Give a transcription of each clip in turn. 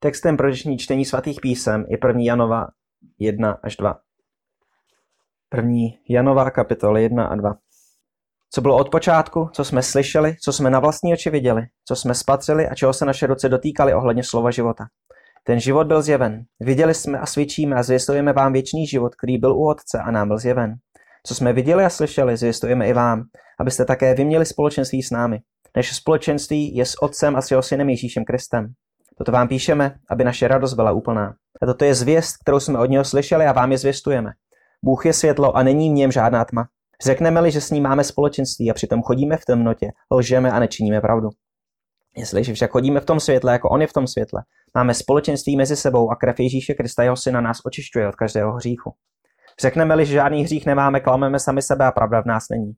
Textem pro dnešní čtení svatých písem je 1. Janova 1 až 2. 1. Janova kapitola 1 a 2. Co bylo od počátku, co jsme slyšeli, co jsme na vlastní oči viděli, co jsme spatřili a čeho se naše ruce dotýkali ohledně slova života. Ten život byl zjeven. Viděli jsme a svědčíme a zvěstujeme vám věčný život, který byl u Otce a nám byl zjeven. Co jsme viděli a slyšeli, zvěstujeme i vám, abyste také vy měli společenství s námi. Naše společenství je s Otcem a s jeho synem Ježíšem Kristem. Toto vám píšeme, aby naše radost byla úplná. A toto je zvěst, kterou jsme od něho slyšeli a vám je zvěstujeme. Bůh je světlo a není v něm žádná tma. Řekneme-li, že s ním máme společenství a přitom chodíme v temnotě, lžeme a nečiníme pravdu. Jestliže však chodíme v tom světle, jako on je v tom světle, máme společenství mezi sebou a krev Ježíše Krista jeho syna nás očišťuje od každého hříchu. Řekneme-li, že žádný hřích nemáme, klameme sami sebe a pravda v nás není.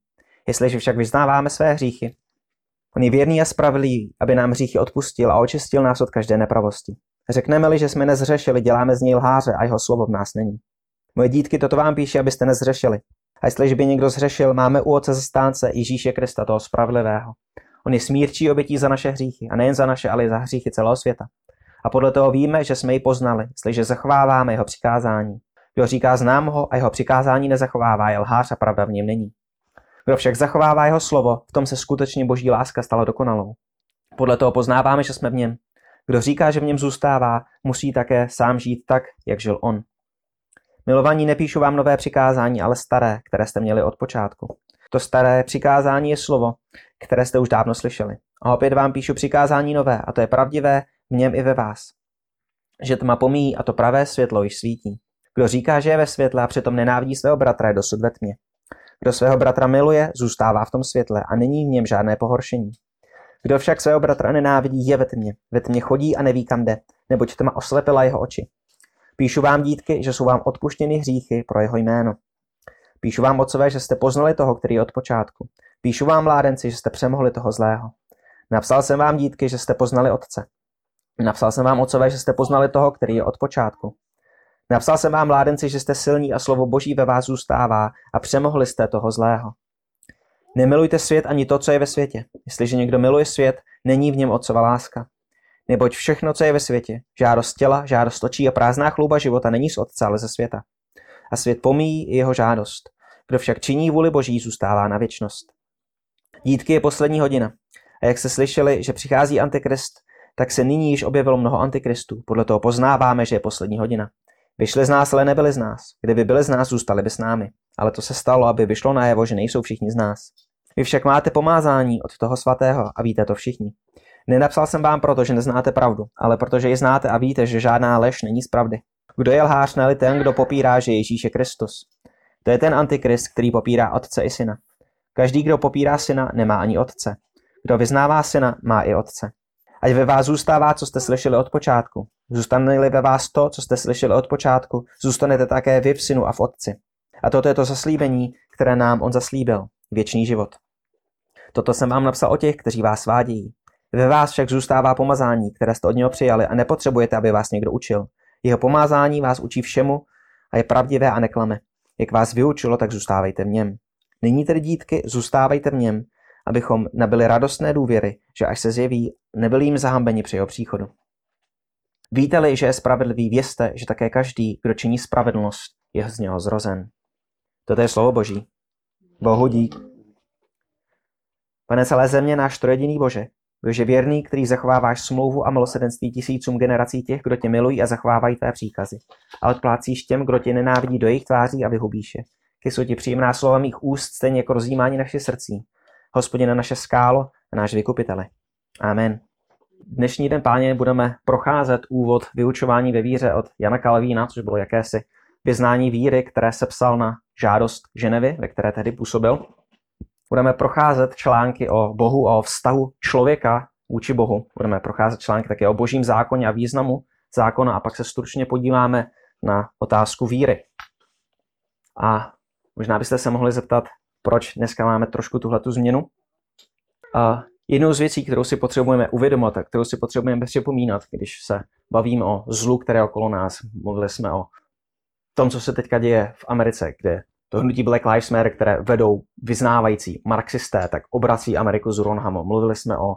Jestliže však vyznáváme své hříchy, on je věrný a spravedlivý, aby nám hříchy odpustil a očistil nás od každé nepravosti. Řekneme-li, že jsme nezřešili, děláme z něj lháře a jeho slovo v nás není. Moje dítky, toto vám píše, abyste nezřešili. A jestliže by někdo zřešil, máme u Otce zastánce Ježíše Krista, toho spravedlivého. On je smírčí obětí za naše hříchy, a nejen za naše, ale i za hříchy celého světa. A podle toho víme, že jsme ji poznali, jestliže zachováváme jeho přikázání. Kdo říká znám ho a jeho přikázání nezachovává, je lhář a pravda v něm není. Kdo však zachovává jeho slovo, v tom se skutečně boží láska stala dokonalou. Podle toho poznáváme, že jsme v něm. Kdo říká, že v něm zůstává, musí také sám žít tak, jak žil on. Milovaní, nepíšu vám nové přikázání, ale staré, které jste měli od počátku. To staré přikázání je slovo, které jste už dávno slyšeli. A opět vám píšu přikázání nové, a to je pravdivé v něm i ve vás. Že tma pomíjí a to pravé světlo již svítí. Kdo říká, že je ve světle a přitom nenávidí svého bratra, je dosud ve tmě. Kdo svého bratra miluje, zůstává v tom světle a není v něm žádné pohoršení. Kdo však svého bratra nenávidí, je ve tmě. Ve tmě chodí a neví, kam jde, neboť tma oslepila jeho oči. Píšu vám, dítky, že jsou vám odpuštěny hříchy pro jeho jméno. Píšu vám, otcové, že jste poznali toho, který je od počátku. Píšu vám, mládenci, že jste přemohli toho zlého. Napsal jsem vám, dítky, že jste poznali otce. Napsal jsem vám, otcové, že jste poznali toho, který je od počátku. Napsal jsem vám, mládenci, že jste silní a slovo Boží ve vás zůstává a přemohli jste toho zlého. Nemilujte svět ani to, co je ve světě. Jestliže někdo miluje svět, není v něm otcova láska. Neboť všechno, co je ve světě, žádost těla, žádost očí a prázdná chlouba života není z otce, ale ze světa. A svět pomíjí i jeho žádost. Kdo však činí vůli Boží, zůstává na věčnost. Dítky je poslední hodina. A jak se slyšeli, že přichází antikrist, tak se nyní již objevilo mnoho antikristů. Podle toho poznáváme, že je poslední hodina. Vyšli z nás, ale nebyli z nás. Kdyby byli z nás, zůstali by s námi. Ale to se stalo, aby vyšlo najevo, že nejsou všichni z nás. Vy však máte pomázání od toho svatého a víte to všichni. Nenapsal jsem vám proto, že neznáte pravdu, ale protože ji znáte a víte, že žádná lež není z pravdy. Kdo je lhář, neli ten, kdo popírá, že Ježíš je Kristus. To je ten antikrist, který popírá otce i syna. Každý, kdo popírá syna, nemá ani otce. Kdo vyznává syna, má i otce. Ať ve vás zůstává, co jste slyšeli od počátku. Zůstane-li ve vás to, co jste slyšeli od počátku, zůstanete také vy v synu a v otci. A toto je to zaslíbení, které nám on zaslíbil, věčný život. Toto jsem vám napsal o těch, kteří vás svádějí. Ve vás však zůstává pomazání, které jste od něho přijali a nepotřebujete, aby vás někdo učil. Jeho pomázání vás učí všemu a je pravdivé a neklame. Jak vás vyučilo, tak zůstávejte v něm. Nyní tedy dítky, zůstávejte v něm, abychom nabili radostné důvěry, že až se zjeví, nebyli jim zahambeni při jeho příchodu. Víte-li, že je spravedlivý, vězte, že také každý, kdo činí spravedlnost, je z něho zrozen. Toto je slovo Boží. Bohu dík. Pane celé země, náš trojediný Bože, Bože věrný, který zachováváš smlouvu a milosedenství tisícům generací těch, kdo tě milují a zachovávají tvé příkazy. A odplácíš těm, kdo tě nenávidí do jejich tváří a vyhubíš je. Ty jsou ti příjemná slova mých úst, stejně jako rozjímání naše srdcí. Hospodina naše skálo a náš vykupitele. Amen. Dnešní den, páně, budeme procházet úvod vyučování ve víře od Jana Kalvína, což bylo jakési vyznání víry, které se psal na žádost Ženevy, ve které tehdy působil budeme procházet články o Bohu a o vztahu člověka vůči Bohu. Budeme procházet články také o božím zákoně a významu zákona a pak se stručně podíváme na otázku víry. A možná byste se mohli zeptat, proč dneska máme trošku tuhletu změnu. Jednou z věcí, kterou si potřebujeme uvědomit a kterou si potřebujeme připomínat, když se bavíme o zlu, které okolo nás, mluvili jsme o tom, co se teďka děje v Americe, kde to hnutí Black Lives Matter, které vedou vyznávající marxisté, tak obrací Ameriku z Ronhamu. Mluvili jsme o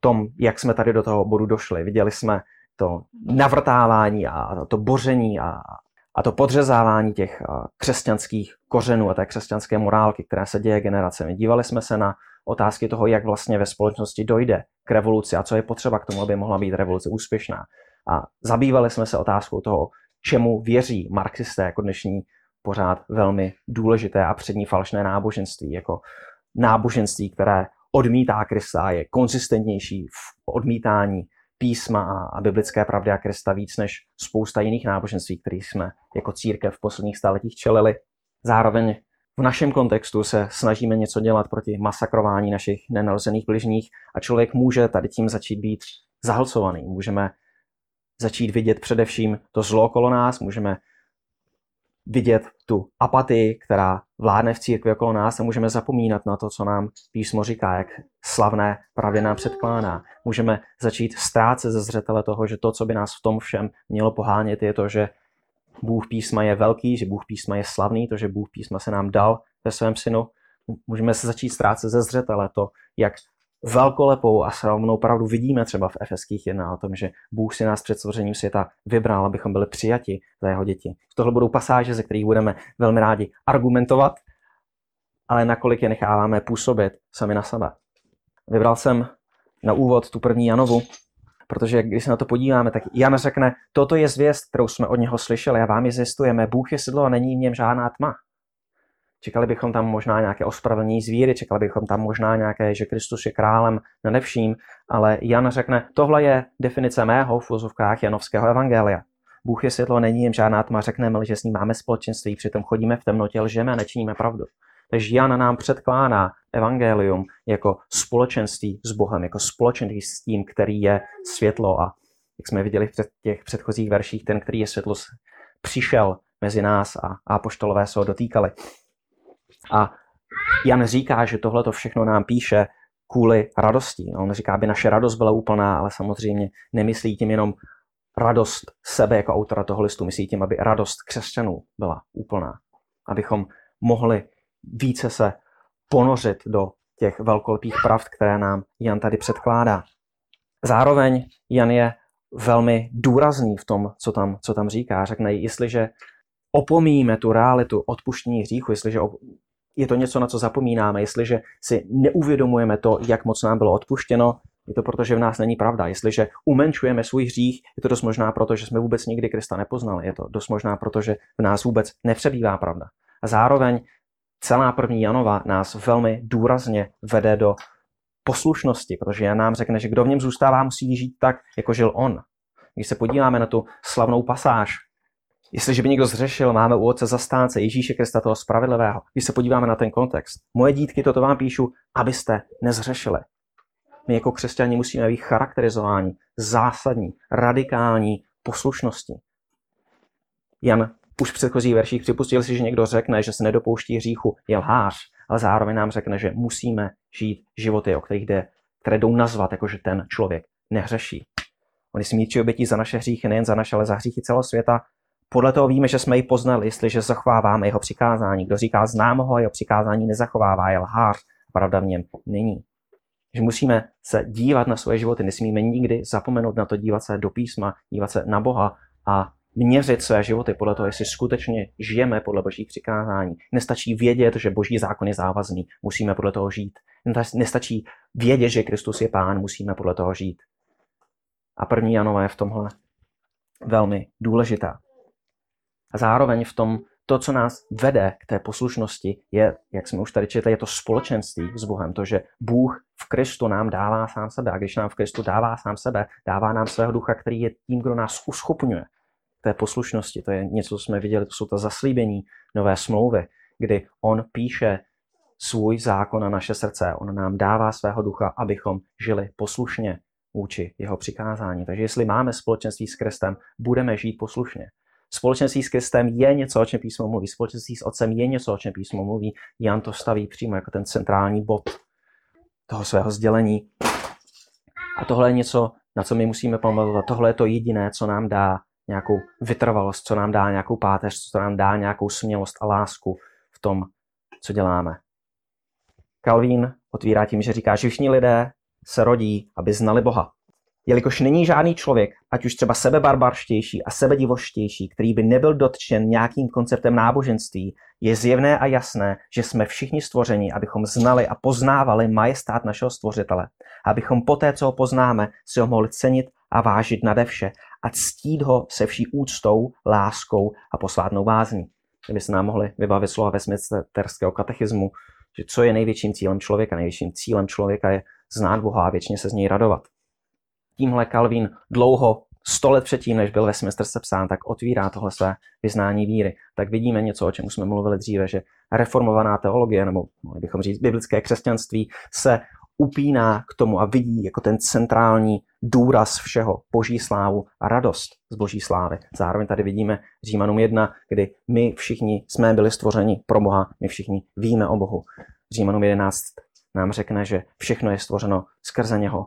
tom, jak jsme tady do toho bodu došli. Viděli jsme, to navrtávání a to boření a, a to podřezávání těch křesťanských kořenů a té křesťanské morálky, která se děje generacemi. Dívali jsme se na otázky toho, jak vlastně ve společnosti dojde k revoluci a co je potřeba k tomu, aby mohla být revoluce úspěšná. A zabývali jsme se otázkou toho, čemu věří marxisté jako dnešní pořád velmi důležité a přední falešné náboženství, jako náboženství, které odmítá Krista, je konzistentnější v odmítání písma a biblické pravdy a Krista víc než spousta jiných náboženství, kterých jsme jako církev v posledních staletích čelili. Zároveň v našem kontextu se snažíme něco dělat proti masakrování našich nenarozených bližních a člověk může tady tím začít být zahlcovaný. Můžeme začít vidět především to zlo okolo nás, můžeme vidět tu apatii, která vládne v církvi okolo nás a můžeme zapomínat na to, co nám písmo říká, jak slavné pravě nám předkládá. Můžeme začít ztrácet ze zřetele toho, že to, co by nás v tom všem mělo pohánět, je to, že Bůh písma je velký, že Bůh písma je slavný, to, že Bůh písma se nám dal ve svém synu. Můžeme se začít ztrácet ze zřetele to, jak velkolepou a slavnou pravdu vidíme třeba v Efeských 1 o tom, že Bůh si nás před stvořením světa vybral, abychom byli přijati za jeho děti. Tohle budou pasáže, ze kterých budeme velmi rádi argumentovat, ale nakolik je necháváme působit sami na sebe. Vybral jsem na úvod tu první Janovu, protože když se na to podíváme, tak Jan řekne, toto je zvěst, kterou jsme od něho slyšeli a vám ji zjistujeme. Bůh je sedlo a není v něm žádná tma. Čekali bychom tam možná nějaké ospravedlnění zvíry, čekali bychom tam možná nějaké, že Kristus je králem nade ale Jan řekne, tohle je definice mého v úzovkách Janovského evangelia. Bůh je světlo, není jim žádná tma, řekneme, že s ním máme společenství, přitom chodíme v temnotě, lžeme a nečiníme pravdu. Takže Jan nám předkládá evangelium jako společenství s Bohem, jako společenství s tím, který je světlo. A jak jsme viděli v těch předchozích verších, ten, který je světlo, přišel mezi nás a apoštolové se ho dotýkali. A Jan říká, že tohle to všechno nám píše kvůli radosti. On říká, aby naše radost byla úplná, ale samozřejmě nemyslí tím jenom radost sebe jako autora toho listu, myslí tím, aby radost křesťanů byla úplná. Abychom mohli více se ponořit do těch velkolepých pravd, které nám Jan tady předkládá. Zároveň Jan je velmi důrazný v tom, co tam, co tam říká. Řekne, jestliže opomíjíme tu realitu odpuštění hříchu, jestliže je to něco, na co zapomínáme, jestliže si neuvědomujeme to, jak moc nám bylo odpuštěno, je to proto, že v nás není pravda. Jestliže umenšujeme svůj hřích, je to dost možná proto, že jsme vůbec nikdy Krista nepoznali. Je to dost možná proto, že v nás vůbec nepřebývá pravda. A zároveň celá první Janova nás velmi důrazně vede do poslušnosti, protože Jan nám řekne, že kdo v něm zůstává, musí žít tak, jako žil on. Když se podíváme na tu slavnou pasáž Jestliže by někdo zřešil, máme u Otce zastánce Ježíše Krista toho spravedlivého. Když se podíváme na ten kontext. Moje dítky, toto vám píšu, abyste nezřešili. My jako křesťani musíme být charakterizováni zásadní, radikální poslušnosti. Jan už v předchozích verších připustil si, že někdo řekne, že se nedopouští hříchu, je lhář, ale zároveň nám řekne, že musíme žít životy, o kterých jde, které jdou nazvat, jako že ten člověk nehřeší. On je smírčí obětí za naše hříchy, nejen za naše, ale za hříchy celého světa podle toho víme, že jsme ji poznali, jestliže zachováváme jeho přikázání. Kdo říká znám ho jeho přikázání nezachovává, je lhář. Pravda v něm není. Že musíme se dívat na svoje životy, nesmíme nikdy zapomenout na to dívat se do písma, dívat se na Boha a měřit své životy podle toho, jestli skutečně žijeme podle božích přikázání. Nestačí vědět, že boží zákon je závazný, musíme podle toho žít. Nestačí vědět, že Kristus je pán, musíme podle toho žít. A první Janova je v tomhle velmi důležitá. A zároveň v tom, to, co nás vede k té poslušnosti, je, jak jsme už tady četli, je to společenství s Bohem. To, že Bůh v Kristu nám dává sám sebe. A když nám v Kristu dává sám sebe, dává nám svého ducha, který je tím, kdo nás uschopňuje té poslušnosti. To je něco, co jsme viděli, to jsou ta zaslíbení nové smlouvy, kdy on píše svůj zákon na naše srdce. On nám dává svého ducha, abychom žili poslušně vůči jeho přikázání. Takže jestli máme společenství s Kristem, budeme žít poslušně. Společenství s Kristem je něco, o čem písmo mluví. Společenství s Otcem je něco, o čem písmo mluví. Jan to staví přímo jako ten centrální bod toho svého sdělení. A tohle je něco, na co my musíme pamatovat. Tohle je to jediné, co nám dá nějakou vytrvalost, co nám dá nějakou páteř, co nám dá nějakou smělost a lásku v tom, co děláme. Calvin otvírá tím, že říká, že všichni lidé se rodí, aby znali Boha. Jelikož není žádný člověk, ať už třeba sebebarbarštější a sebedivoštější, který by nebyl dotčen nějakým konceptem náboženství, je zjevné a jasné, že jsme všichni stvořeni, abychom znali a poznávali majestát našeho stvořitele. Abychom poté, co ho poznáme, si ho mohli cenit a vážit nade vše a ctít ho se vší úctou, láskou a posvátnou vázní. Kdyby se nám mohli vybavit slova Westminsterského katechismu, že co je největším cílem člověka? Největším cílem člověka je znát Boha a věčně se z něj radovat. Tímhle Calvin dlouho, sto let předtím, než byl Westminster sepsán, tak otvírá tohle své vyznání víry. Tak vidíme něco, o čem jsme mluvili dříve, že reformovaná teologie, nebo mohli bychom říct biblické křesťanství, se upíná k tomu a vidí jako ten centrální důraz všeho, boží slávu a radost z boží slávy. Zároveň tady vidíme Římanům 1, kdy my všichni jsme byli stvořeni pro Boha, my všichni víme o Bohu. Římanům 11 nám řekne, že všechno je stvořeno skrze něho,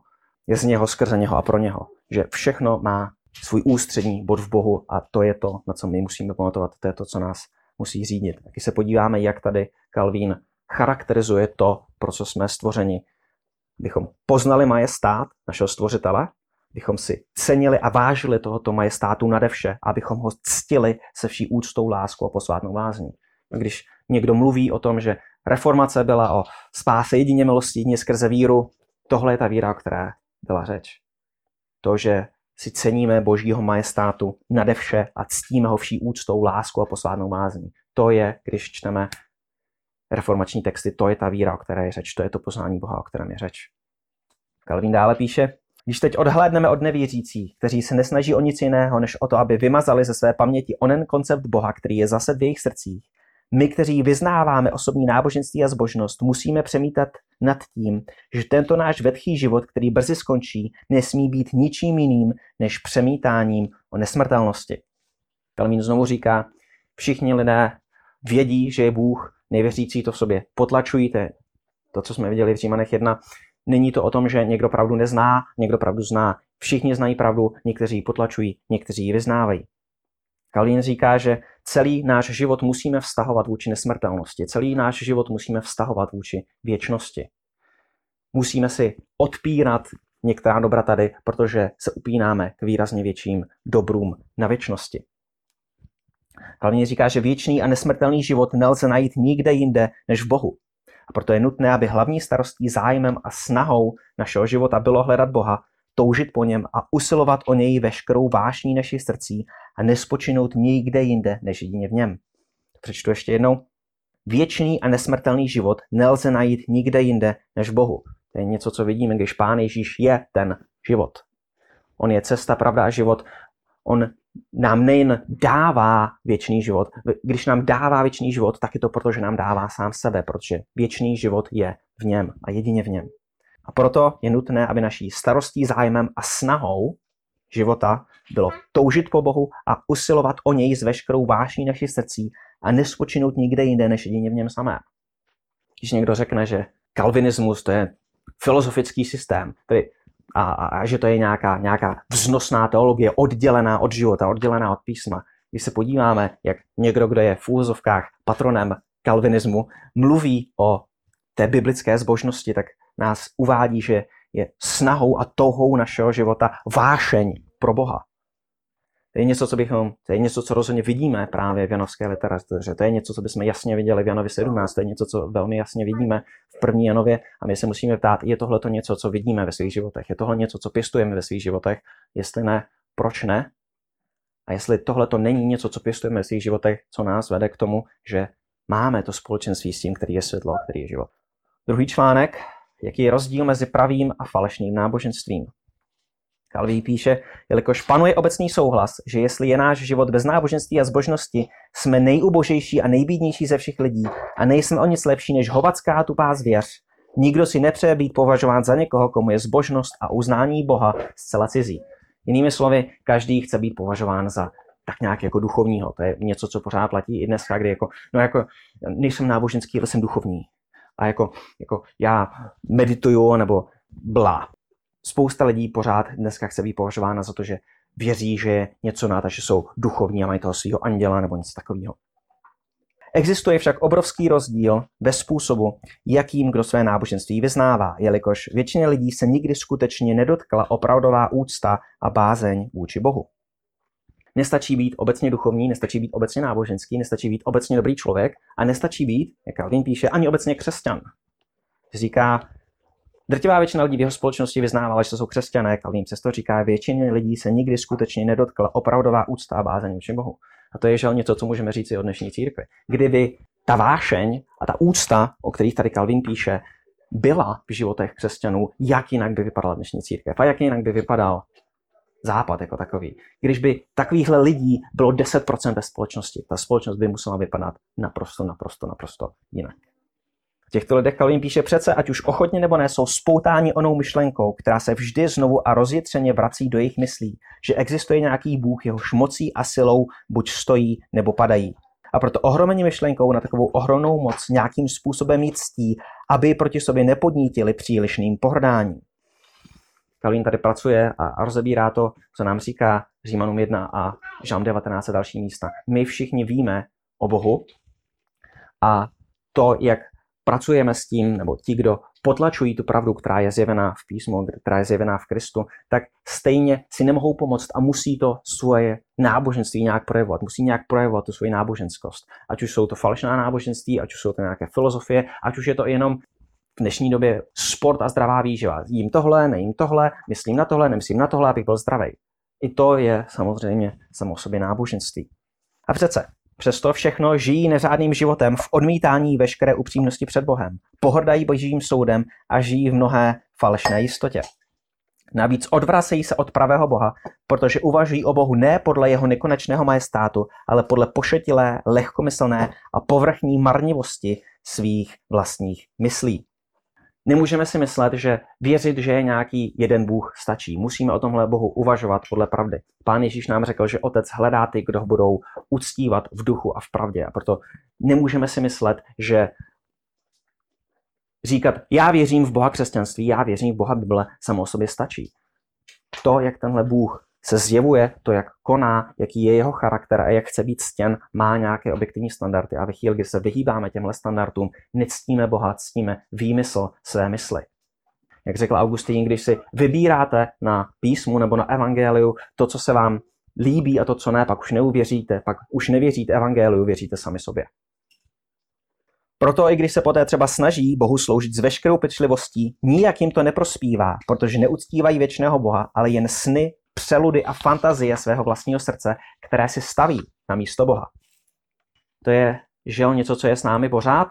je z něho, skrze něho a pro něho. Že všechno má svůj ústřední bod v Bohu a to je to, na co my musíme pamatovat, to je to, co nás musí řídit. Když se podíváme, jak tady Calvin charakterizuje to, pro co jsme stvořeni, bychom poznali majestát našeho stvořitele, bychom si cenili a vážili tohoto majestátu nade vše, abychom ho ctili se vší úctou, láskou a posvátnou vázní. Když někdo mluví o tom, že reformace byla o spáse jedině milosti, jedině skrze víru, tohle je ta víra, o které byla řeč. To, že si ceníme božího majestátu nade vše a ctíme ho vší úctou, láskou a posvátnou vázní. To je, když čteme reformační texty, to je ta víra, o které je řeč, to je to poznání Boha, o kterém je řeč. Kalvín dále píše, když teď odhlédneme od nevěřících, kteří se nesnaží o nic jiného, než o to, aby vymazali ze své paměti onen koncept Boha, který je zase v jejich srdcích, my, kteří vyznáváme osobní náboženství a zbožnost, musíme přemítat nad tím, že tento náš vetchý život, který brzy skončí, nesmí být ničím jiným než přemítáním o nesmrtelnosti. Kalmín znovu říká, všichni lidé vědí, že je Bůh, nevěřící to v sobě potlačují, to, to co jsme viděli v Římanech 1. Není to o tom, že někdo pravdu nezná, někdo pravdu zná. Všichni znají pravdu, někteří ji potlačují, někteří ji vyznávají. Kalín říká, že celý náš život musíme vztahovat vůči nesmrtelnosti, celý náš život musíme vztahovat vůči věčnosti. Musíme si odpírat některá dobra tady, protože se upínáme k výrazně větším dobrům na věčnosti. Hlavně říká, že věčný a nesmrtelný život nelze najít nikde jinde než v Bohu. A proto je nutné, aby hlavní starostí, zájmem a snahou našeho života bylo hledat Boha, toužit po něm a usilovat o něj veškerou vášní našich srdcí a nespočinout nikde jinde než jedině v něm. Přečtu ještě jednou. Věčný a nesmrtelný život nelze najít nikde jinde než Bohu. To je něco, co vidíme, když Pán Ježíš je ten život. On je cesta, pravda a život. On nám nejen dává věčný život. Když nám dává věčný život, tak je to proto, že nám dává sám sebe, protože věčný život je v něm a jedině v něm. A proto je nutné, aby naší starostí, zájmem a snahou života bylo toužit po Bohu a usilovat o něj s veškerou vášní našich srdcí a nespočinout nikde jinde, než jedině v něm samém. Když někdo řekne, že kalvinismus to je filozofický systém, tedy a, a, a že to je nějaká, nějaká vznosná teologie, oddělená od života, oddělená od písma. Když se podíváme, jak někdo, kdo je v úvozovkách patronem kalvinismu, mluví o té biblické zbožnosti, tak nás uvádí, že je snahou a touhou našeho života vášeň pro Boha. To je něco, co bychom, to je něco, co rozhodně vidíme právě v janovské literatuře. To je něco, co bychom jasně viděli v Janovi 17. To je něco, co velmi jasně vidíme v první Janově. A my se musíme ptát, je tohle to něco, co vidíme ve svých životech? Je tohle něco, co pěstujeme ve svých životech? Jestli ne, proč ne? A jestli tohle to není něco, co pěstujeme ve svých životech, co nás vede k tomu, že máme to společenství s tím, který je světlo, který je život. Druhý článek, jaký je rozdíl mezi pravým a falešným náboženstvím. Kalví píše, jelikož panuje obecný souhlas, že jestli je náš život bez náboženství a zbožnosti, jsme nejubožejší a nejbídnější ze všech lidí a nejsme o nic lepší než hovacká tupá zvěř. Nikdo si nepřeje být považován za někoho, komu je zbožnost a uznání Boha zcela cizí. Jinými slovy, každý chce být považován za tak nějak jako duchovního. To je něco, co pořád platí i dneska, kdy jako, no jako, nejsem náboženský, ale jsem duchovní. A jako, jako já medituju nebo blá spousta lidí pořád dneska chce být považována za to, že věří, že je něco nad, že jsou duchovní a mají toho svého anděla nebo něco takového. Existuje však obrovský rozdíl ve způsobu, jakým kdo své náboženství vyznává, jelikož většině lidí se nikdy skutečně nedotkla opravdová úcta a bázeň vůči Bohu. Nestačí být obecně duchovní, nestačí být obecně náboženský, nestačí být obecně dobrý člověk a nestačí být, jak Calvin píše, ani obecně křesťan. Říká, drtivá většina lidí v jeho společnosti vyznávala, že jsou křesťané, Calvin přesto říká, většině lidí se nikdy skutečně nedotkla opravdová úcta a bázeň vůči Bohu. A to je žel něco, co můžeme říct i o dnešní církvi. Kdyby ta vášeň a ta úcta, o kterých tady Calvin píše, byla v životech křesťanů, jak jinak by vypadala dnešní církev a jak jinak by vypadal západ jako takový. Když by takovýchhle lidí bylo 10% ve společnosti, ta společnost by musela vypadat naprosto, naprosto, naprosto jinak. Těchto lidech Calvin píše přece, ať už ochotně nebo ne, jsou spoutáni onou myšlenkou, která se vždy znovu a rozjetřeně vrací do jejich myslí, že existuje nějaký Bůh, jehož mocí a silou buď stojí nebo padají. A proto ohromení myšlenkou na takovou ohromnou moc nějakým způsobem mít ctí, aby proti sobě nepodnítili přílišným pohrdáním. Kalín tady pracuje a rozebírá to, co nám říká Římanům 1 a Žám 19 a další místa. My všichni víme o Bohu a to, jak pracujeme s tím, nebo ti, kdo potlačují tu pravdu, která je zjevená v písmu, která je zjevená v Kristu, tak stejně si nemohou pomoct a musí to svoje náboženství nějak projevovat. Musí nějak projevovat tu svoji náboženskost. Ať už jsou to falešná náboženství, ať už jsou to nějaké filozofie, ať už je to jenom v dnešní době sport a zdravá výživa. Jím tohle, nejím tohle, myslím na tohle, nemyslím na tohle, abych byl zdravý. I to je samozřejmě samo sobě náboženství. A přece, přesto všechno žijí neřádným životem v odmítání veškeré upřímnosti před Bohem. Pohrdají božím soudem a žijí v mnohé falešné jistotě. Navíc odvracejí se od pravého Boha, protože uvažují o Bohu ne podle jeho nekonečného majestátu, ale podle pošetilé, lehkomyslné a povrchní marnivosti svých vlastních myslí. Nemůžeme si myslet, že věřit, že je nějaký jeden Bůh stačí. Musíme o tomhle Bohu uvažovat podle pravdy. Pán Ježíš nám řekl, že Otec hledá ty, kdo ho budou uctívat v duchu a v pravdě. A proto nemůžeme si myslet, že říkat, já věřím v Boha křesťanství, já věřím v Boha Bible, samo o sobě stačí. To, jak tenhle Bůh se zjevuje, to, jak koná, jaký je jeho charakter a jak chce být stěn, má nějaké objektivní standardy. A ve chvíli, kdy se vyhýbáme těmhle standardům, nectíme Boha, ctíme výmysl své mysli. Jak řekl Augustín, když si vybíráte na písmu nebo na evangeliu to, co se vám líbí a to, co ne, pak už neuvěříte, pak už nevěříte evangeliu, věříte sami sobě. Proto i když se poté třeba snaží Bohu sloužit s veškerou pečlivostí, nijak jim to neprospívá, protože neuctívají věčného Boha, ale jen sny přeludy a fantazie svého vlastního srdce, které si staví na místo Boha. To je, žel, něco, co je s námi pořád.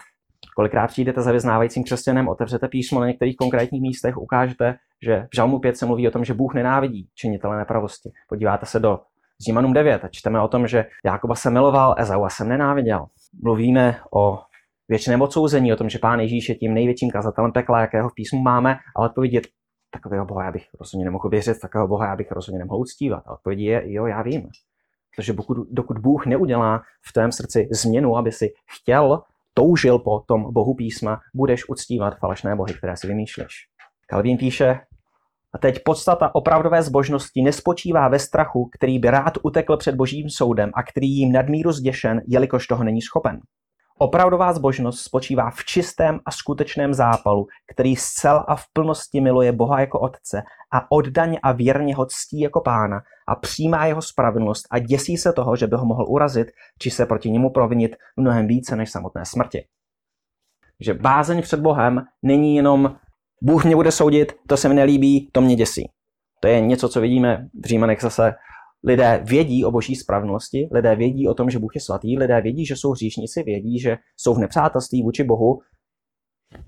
Kolikrát přijdete za vyznávajícím křesťanem, otevřete písmo na některých konkrétních místech, ukážete, že v Žalmu 5 se mluví o tom, že Bůh nenávidí činitele nepravosti. Podíváte se do Římanům 9 a čteme o tom, že Jákoba se miloval, Ezaua jsem nenáviděl. Mluvíme o věčném odsouzení, o tom, že Pán Ježíš je tím největším kazatelem pekla, jakého v písmu máme, ale odpověď je takového boha já bych rozhodně nemohl věřit, takového boha já bych rozhodně nemohl uctívat. A odpověď je, jo, já vím. Protože pokud, dokud Bůh neudělá v tvém srdci změnu, aby si chtěl, toužil po tom Bohu písma, budeš uctívat falešné bohy, které si vymýšlíš. Kalvín píše, a teď podstata opravdové zbožnosti nespočívá ve strachu, který by rád utekl před božím soudem a který jim nadmíru zděšen, jelikož toho není schopen. Opravdová zbožnost spočívá v čistém a skutečném zápalu, který zcel a v plnosti miluje Boha jako Otce a oddaně a věrně ho ctí jako pána a přijímá jeho spravedlnost a děsí se toho, že by ho mohl urazit, či se proti němu provinit mnohem více než samotné smrti. Že bázeň před Bohem není jenom Bůh mě bude soudit, to se mi nelíbí, to mě děsí. To je něco, co vidíme v Římanech zase Lidé vědí o boží spravnosti, lidé vědí o tom, že Bůh je svatý, lidé vědí, že jsou hříšníci, vědí, že jsou v nepřátelství vůči Bohu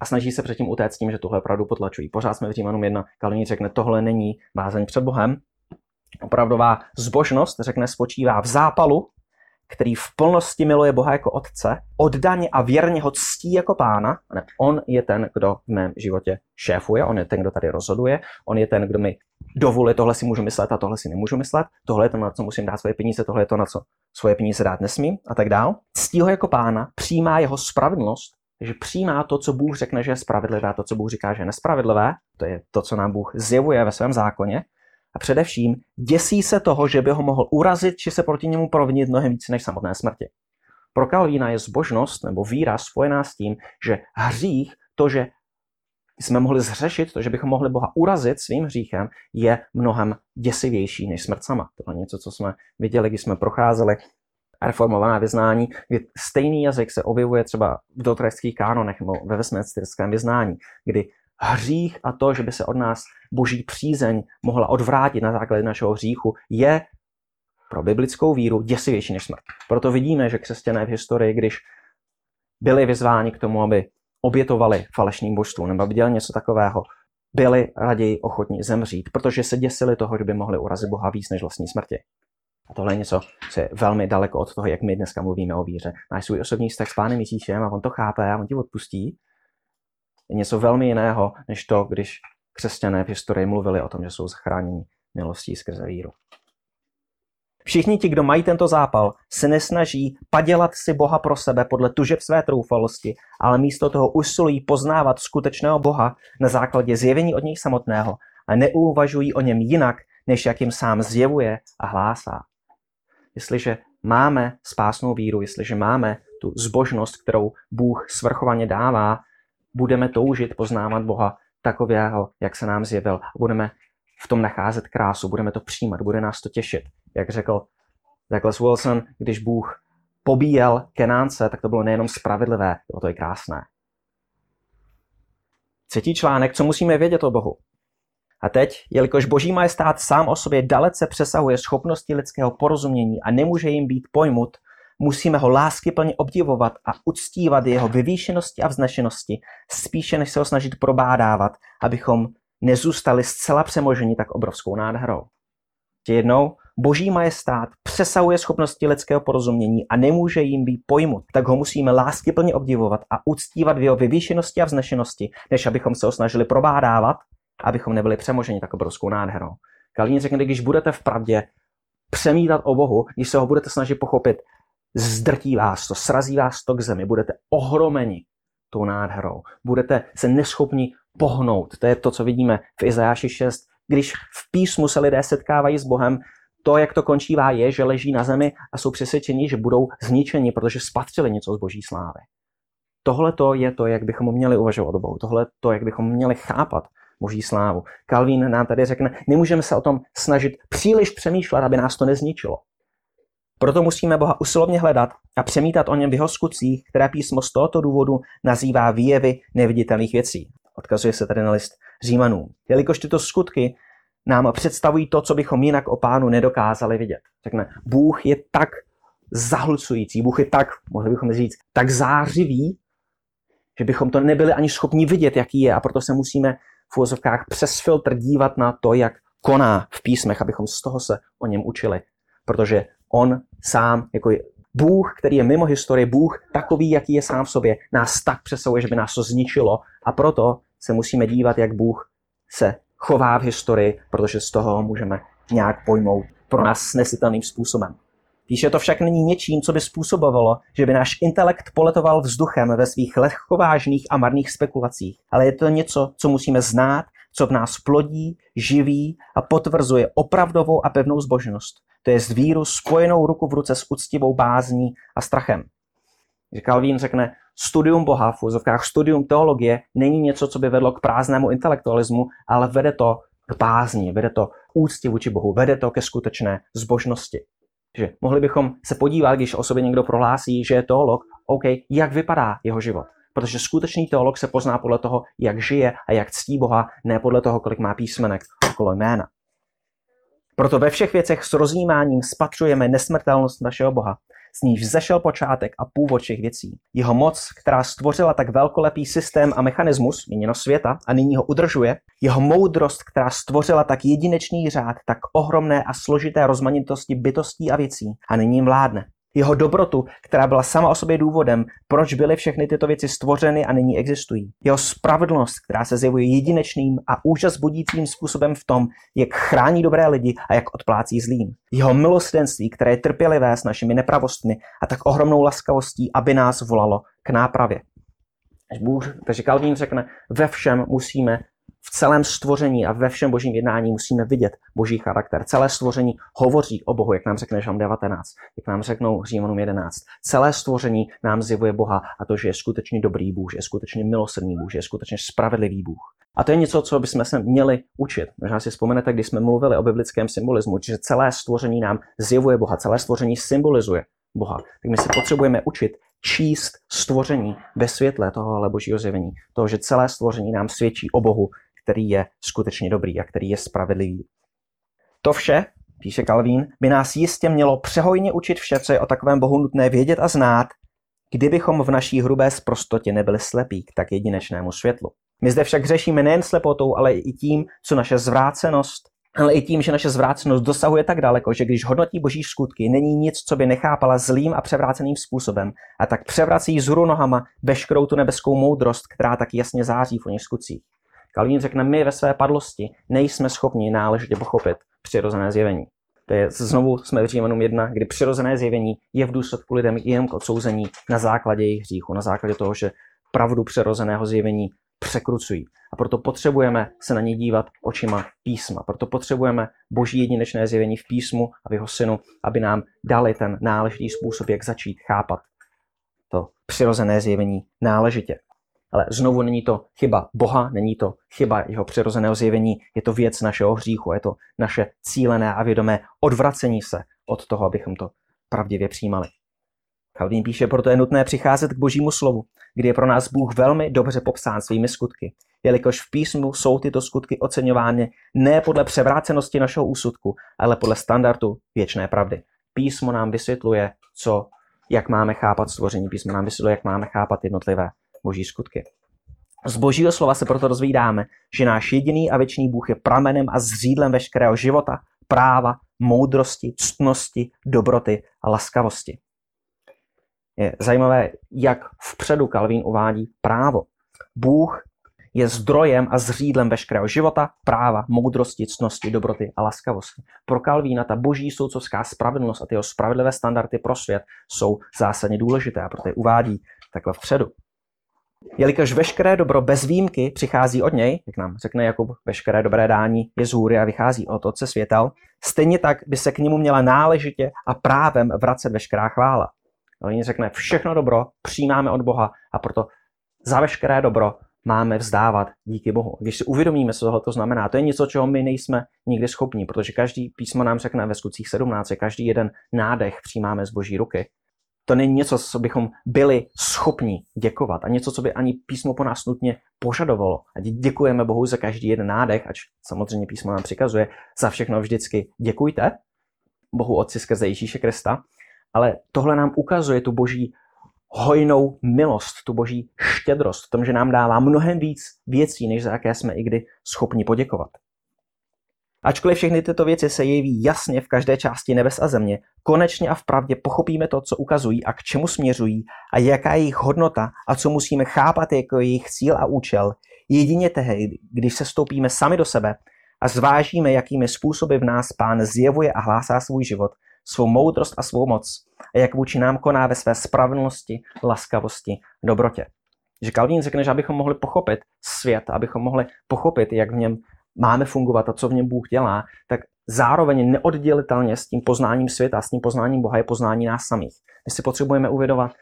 a snaží se předtím utéct tím, že tuhle pravdu potlačují. Pořád jsme v Římanům 1, Kalní řekne, tohle není bázeň před Bohem. Opravdová zbožnost, řekne, spočívá v zápalu, který v plnosti miluje Boha jako Otce, oddaně a věrně ho ctí jako Pána. On je ten, kdo v mém životě šéfuje, on je ten, kdo tady rozhoduje, on je ten, kdo mi dovolí, tohle si můžu myslet a tohle si nemůžu myslet, tohle je to, na co musím dát svoje peníze, tohle je to, na co svoje peníze dát nesmím a tak dál. Ctí ho jako pána, přijímá jeho spravedlnost, takže přijímá to, co Bůh řekne, že je spravedlivé, a to, co Bůh říká, že je nespravedlivé, to je to, co nám Bůh zjevuje ve svém zákoně. A především děsí se toho, že by ho mohl urazit, či se proti němu provinit mnohem více než samotné smrti. Pro Kalvína je zbožnost nebo víra spojená s tím, že hřích, to, že jsme mohli zřešit, to, že bychom mohli Boha urazit svým hříchem, je mnohem děsivější než smrt sama. To je něco, co jsme viděli, když jsme procházeli reformovaná vyznání, kdy stejný jazyk se objevuje třeba v dotreských kánonech nebo ve Westminsterském vyznání, kdy hřích a to, že by se od nás boží přízeň mohla odvrátit na základě našeho hříchu, je pro biblickou víru děsivější než smrt. Proto vidíme, že křesťané v historii, když byli vyzváni k tomu, aby obětovali falešným božstvům nebo dělali něco takového, byli raději ochotní zemřít, protože se děsili toho, že by mohli urazit Boha víc než vlastní smrti. A tohle je něco, co je velmi daleko od toho, jak my dneska mluvíme o víře. Máš svůj osobní vztah s Pánem Ježíšem a on to chápe a on ti odpustí. Je něco velmi jiného, než to, když křesťané v historii mluvili o tom, že jsou zachráněni milostí skrze víru. Všichni ti, kdo mají tento zápal, se nesnaží padělat si Boha pro sebe podle tužeb své troufalosti, ale místo toho usilují poznávat skutečného Boha na základě zjevení od něj samotného a neuvažují o něm jinak, než jak jim sám zjevuje a hlásá. Jestliže máme spásnou víru, jestliže máme tu zbožnost, kterou Bůh svrchovaně dává, budeme toužit poznávat Boha takového, jak se nám zjevil. Budeme v tom nacházet krásu, budeme to přijímat, bude nás to těšit. Jak řekl Douglas Wilson, když Bůh pobíjel Kenánce, tak to bylo nejenom spravedlivé, bylo to i krásné. Třetí článek, co musíme vědět o Bohu. A teď, jelikož boží majestát sám o sobě dalece přesahuje schopnosti lidského porozumění a nemůže jim být pojmut, musíme ho láskyplně obdivovat a uctívat jeho vyvýšenosti a vznešenosti, spíše než se ho snažit probádávat, abychom nezůstali zcela přemoženi tak obrovskou nádherou. Tě jednou, boží majestát přesahuje schopnosti lidského porozumění a nemůže jim být pojmut, tak ho musíme láskyplně obdivovat a uctívat v jeho vyvýšenosti a vznešenosti, než abychom se ho snažili probádávat, abychom nebyli přemoženi tak obrovskou nádherou. Kalín řekne, když budete v pravdě přemítat o Bohu, když se ho budete snažit pochopit, zdrtí vás to, srazí vás to k zemi, budete ohromeni tou nádherou. Budete se neschopni pohnout. To je to, co vidíme v Izajáši 6. Když v písmu se lidé setkávají s Bohem, to, jak to končívá, je, že leží na zemi a jsou přesvědčeni, že budou zničeni, protože spatřili něco z boží slávy. Tohle to je to, jak bychom měli uvažovat o Bohu. Tohle to, jak bychom měli chápat boží slávu. Kalvín nám tady řekne, nemůžeme se o tom snažit příliš přemýšlet, aby nás to nezničilo. Proto musíme Boha usilovně hledat a přemítat o něm v jeho skutcích, které písmo z tohoto důvodu nazývá výjevy neviditelných věcí. Odkazuje se tady na list Římanům. Jelikož tyto skutky nám představují to, co bychom jinak o pánu nedokázali vidět. Řekne, Bůh je tak zahlcující, Bůh je tak, mohli bychom říct, tak zářivý, že bychom to nebyli ani schopni vidět, jaký je a proto se musíme v úvozovkách přes filtr dívat na to, jak koná v písmech, abychom z toho se o něm učili. Protože on sám, jako Bůh, který je mimo historii, Bůh takový, jaký je sám v sobě, nás tak přesahuje, že by nás to zničilo a proto se musíme dívat, jak Bůh se chová v historii, protože z toho můžeme nějak pojmout pro nás snesitelným způsobem. Píše to však není něčím, co by způsobovalo, že by náš intelekt poletoval vzduchem ve svých lehkovážných a marných spekulacích, ale je to něco, co musíme znát, co v nás plodí, živí a potvrzuje opravdovou a pevnou zbožnost. To je víru spojenou ruku v ruce s úctivou bázní a strachem. Že Calvin řekne, studium Boha, v úzovkách studium teologie, není něco, co by vedlo k prázdnému intelektualismu, ale vede to k bázni, vede to úctě vůči Bohu, vede to ke skutečné zbožnosti. Že mohli bychom se podívat, když o sobě někdo prohlásí, že je teolog, OK, jak vypadá jeho život. Protože skutečný teolog se pozná podle toho, jak žije a jak ctí Boha, ne podle toho, kolik má písmenek okolo jména. Proto ve všech věcech s rozjímáním spatřujeme nesmrtelnost našeho Boha, z níž vzešel počátek a původ všech věcí. Jeho moc, která stvořila tak velkolepý systém a mechanismus, měněno světa, a nyní ho udržuje, jeho moudrost, která stvořila tak jedinečný řád, tak ohromné a složité rozmanitosti bytostí a věcí, a nyní vládne. Jeho dobrotu, která byla sama o sobě důvodem, proč byly všechny tyto věci stvořeny a nyní existují. Jeho spravedlnost, která se zjevuje jedinečným a úžas budícím způsobem v tom, jak chrání dobré lidi a jak odplácí zlým. Jeho milosrdenství, které je trpělivé s našimi nepravostmi a tak ohromnou laskavostí, aby nás volalo k nápravě. Bůh, takže Kalvín řekne, ve všem musíme v celém stvoření a ve všem božím jednání musíme vidět boží charakter. Celé stvoření hovoří o Bohu, jak nám řekne Žalm 19, jak nám řeknou Římanům 11. Celé stvoření nám zjevuje Boha a to, že je skutečně dobrý Bůh, že je skutečně milosrdný Bůh, že je skutečně spravedlivý Bůh. A to je něco, co bychom se měli učit. Možná si vzpomenete, když jsme mluvili o biblickém symbolismu, že celé stvoření nám zjevuje Boha, celé stvoření symbolizuje Boha. Tak my se potřebujeme učit číst stvoření ve světle tohohle božího zjevení. Toho, že celé stvoření nám svědčí o Bohu, který je skutečně dobrý a který je spravedlivý. To vše, píše Kalvín, by nás jistě mělo přehojně učit vše, co je o takovém Bohu nutné vědět a znát, kdybychom v naší hrubé sprostotě nebyli slepí k tak jedinečnému světlu. My zde však řešíme nejen slepotou, ale i tím, co naše zvrácenost, ale i tím, že naše zvrácenost dosahuje tak daleko, že když hodnotí boží skutky, není nic, co by nechápala zlým a převráceným způsobem, a tak převrací zhru nohama veškerou tu nebeskou moudrost, která tak jasně září v oněch skutcích. Kalvín řekne, my ve své padlosti nejsme schopni náležitě pochopit přirozené zjevení. To je, znovu jsme v Římanům 1, kdy přirozené zjevení je v důsledku lidem jen k odsouzení na základě jejich hříchu, na základě toho, že pravdu přirozeného zjevení překrucují. A proto potřebujeme se na ně dívat očima písma. Proto potřebujeme boží jedinečné zjevení v písmu a v jeho synu, aby nám dali ten náležitý způsob, jak začít chápat to přirozené zjevení náležitě. Ale znovu není to chyba Boha, není to chyba jeho přirozeného zjevení, je to věc našeho hříchu, je to naše cílené a vědomé odvracení se od toho, abychom to pravdivě přijímali. Calvin píše, proto je nutné přicházet k božímu slovu, kdy je pro nás Bůh velmi dobře popsán svými skutky, jelikož v písmu jsou tyto skutky oceňovány ne podle převrácenosti našeho úsudku, ale podle standardu věčné pravdy. Písmo nám vysvětluje, co, jak máme chápat stvoření, písmo nám vysvětluje, jak máme chápat jednotlivé boží skutky. Z božího slova se proto dozvídáme, že náš jediný a věčný Bůh je pramenem a zřídlem veškerého života, práva, moudrosti, ctnosti, dobroty a laskavosti. Je zajímavé, jak vpředu Kalvín uvádí právo. Bůh je zdrojem a zřídlem veškerého života, práva, moudrosti, ctnosti, dobroty a laskavosti. Pro Kalvína ta boží soudcovská spravedlnost a ty jeho spravedlivé standardy pro svět jsou zásadně důležité a proto je uvádí takhle vpředu. Jelikož veškeré dobro bez výjimky přichází od něj, jak nám řekne Jakub, veškeré dobré dání je z hůry a vychází od Otce světel, stejně tak by se k němu měla náležitě a právem vracet veškerá chvála. Oni řekne, všechno dobro přijímáme od Boha a proto za veškeré dobro máme vzdávat díky Bohu. Když si uvědomíme, co tohle to znamená, to je něco, čeho my nejsme nikdy schopni, protože každý písmo nám řekne ve skutcích 17, že každý jeden nádech přijímáme z Boží ruky. To není něco, co bychom byli schopni děkovat a něco, co by ani písmo po nás nutně požadovalo. A děkujeme Bohu za každý jeden nádech, ač samozřejmě písmo nám přikazuje, za všechno vždycky děkujte Bohu Otci skrze Ježíše Krista, ale tohle nám ukazuje tu boží hojnou milost, tu boží štědrost v tom, že nám dává mnohem víc věcí, než za jaké jsme i kdy schopni poděkovat. Ačkoliv všechny tyto věci se jeví jasně v každé části nebes a země, konečně a vpravdě pochopíme to, co ukazují a k čemu směřují a jaká je jejich hodnota a co musíme chápat jako jejich cíl a účel, jedině tehdy, když se stoupíme sami do sebe a zvážíme, jakými způsoby v nás Pán zjevuje a hlásá svůj život, svou moudrost a svou moc a jak vůči nám koná ve své spravedlnosti, laskavosti, dobrotě. Že Kalvín řekne, že abychom mohli pochopit svět, abychom mohli pochopit, jak v něm máme fungovat a co v něm Bůh dělá, tak zároveň neoddělitelně s tím poznáním světa, s tím poznáním Boha je poznání nás samých. My si potřebujeme uvědovat,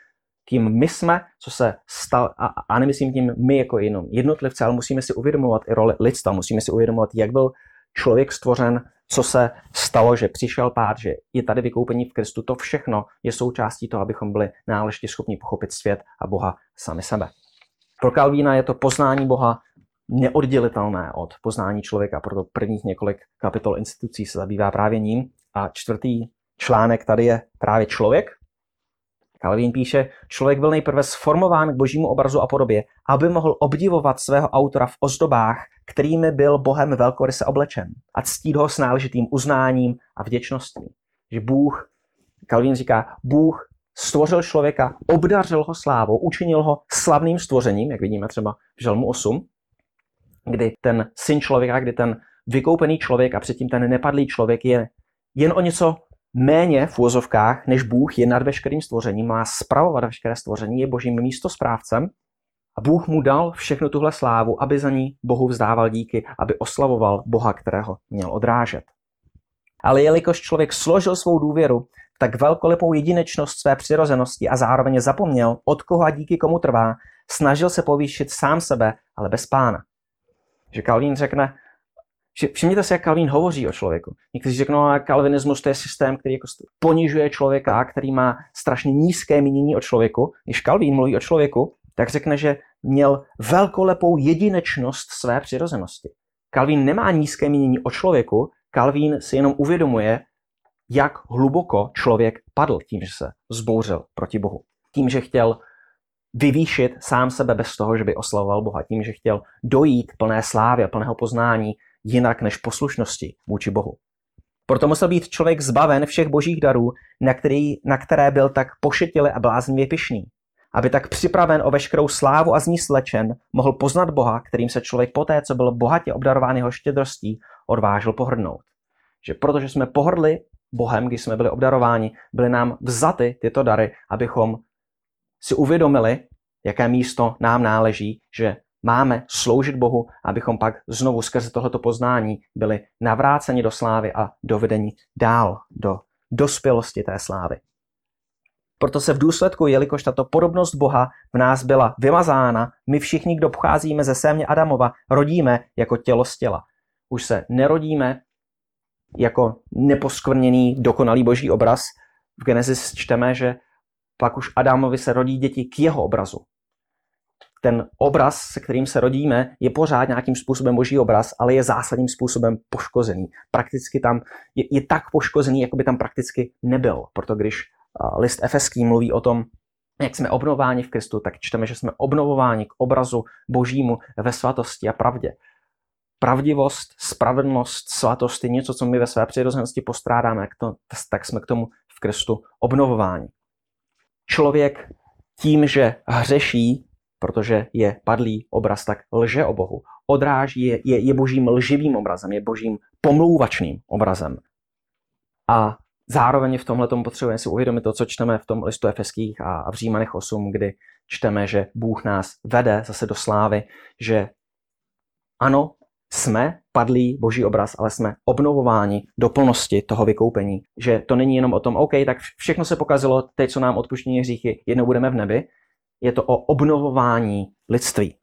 kým my jsme, co se stalo, a, a nemyslím tím my jako jenom jednotlivce, ale musíme si uvědomovat i roli lidstva, musíme si uvědomovat, jak byl člověk stvořen, co se stalo, že přišel pád, že je tady vykoupení v Kristu, to všechno je součástí toho, abychom byli náležitě schopni pochopit svět a Boha sami sebe. Pro Kalvína je to poznání Boha neoddělitelné od poznání člověka, proto prvních několik kapitol institucí se zabývá právě ním. A čtvrtý článek tady je právě člověk. Calvin píše, člověk byl nejprve sformován k božímu obrazu a podobě, aby mohl obdivovat svého autora v ozdobách, kterými byl Bohem velkoryse oblečen a ctít ho s náležitým uznáním a vděčností. Že Bůh, Calvin říká, Bůh stvořil člověka, obdařil ho slávou, učinil ho slavným stvořením, jak vidíme třeba v Žalmu 8, kdy ten syn člověka, kdy ten vykoupený člověk a předtím ten nepadlý člověk je jen o něco méně v úvozovkách, než Bůh je nad veškerým stvořením, má spravovat veškeré stvoření, je božím místosprávcem A Bůh mu dal všechnu tuhle slávu, aby za ní Bohu vzdával díky, aby oslavoval Boha, kterého měl odrážet. Ale jelikož člověk složil svou důvěru tak velkolepou jedinečnost své přirozenosti a zároveň zapomněl, od koho a díky komu trvá, snažil se povýšit sám sebe, ale bez pána. Že Kalvín řekne, Všimněte si, jak Kalvín hovoří o člověku. Někteří řeknou, že kalvinismus to je systém, který jako ponižuje člověka, který má strašně nízké mínění o člověku. Když Kalvín mluví o člověku, tak řekne, že měl velkolepou jedinečnost své přirozenosti. Kalvín nemá nízké mínění o člověku, Kalvín si jenom uvědomuje, jak hluboko člověk padl tím, že se zbouřil proti Bohu. Tím, že chtěl vyvýšit sám sebe bez toho, že by oslavoval Boha. Tím, že chtěl dojít plné slávy a plného poznání jinak než poslušnosti vůči Bohu. Proto musel být člověk zbaven všech božích darů, na, který, na které byl tak pošetile a bláznivě pyšný. Aby tak připraven o veškerou slávu a z ní slečen, mohl poznat Boha, kterým se člověk poté, co byl bohatě obdarován jeho štědrostí, odvážil pohrdnout. Že protože jsme pohrdli Bohem, když jsme byli obdarováni, byly nám vzaty tyto dary, abychom si uvědomili, jaké místo nám náleží, že máme sloužit Bohu, abychom pak znovu skrze tohleto poznání byli navráceni do slávy a dovedeni dál do dospělosti té slávy. Proto se v důsledku, jelikož tato podobnost Boha v nás byla vymazána, my všichni, kdo pocházíme ze sémě Adamova, rodíme jako tělo z těla. Už se nerodíme jako neposkvrněný, dokonalý boží obraz. V Genesis čteme, že pak už Adamovi se rodí děti k jeho obrazu. Ten obraz, se kterým se rodíme, je pořád nějakým způsobem boží obraz, ale je zásadním způsobem poškozený. Prakticky tam je, je tak poškozený, jako by tam prakticky nebyl. Proto když list Efeský mluví o tom, jak jsme obnovováni v Kristu, tak čteme, že jsme obnovováni k obrazu božímu ve svatosti a pravdě. Pravdivost, spravedlnost, svatost je něco, co my ve své přirozenosti postrádáme, jak to, tak jsme k tomu v Kristu obnovováni. Člověk tím, že hřeší, protože je padlý obraz, tak lže o Bohu. Odráží, je, je, je božím lživým obrazem, je božím pomlouvačným obrazem. A zároveň v tomhle tomu potřebujeme si uvědomit to, co čteme v tom listu Efeských a v Římanech 8, kdy čteme, že Bůh nás vede zase do slávy, že ano, jsme padlý boží obraz, ale jsme obnovováni do plnosti toho vykoupení. Že to není jenom o tom, OK, tak všechno se pokazilo, teď co nám odpuštění hříchy, jednou budeme v nebi. Je to o obnovování lidství.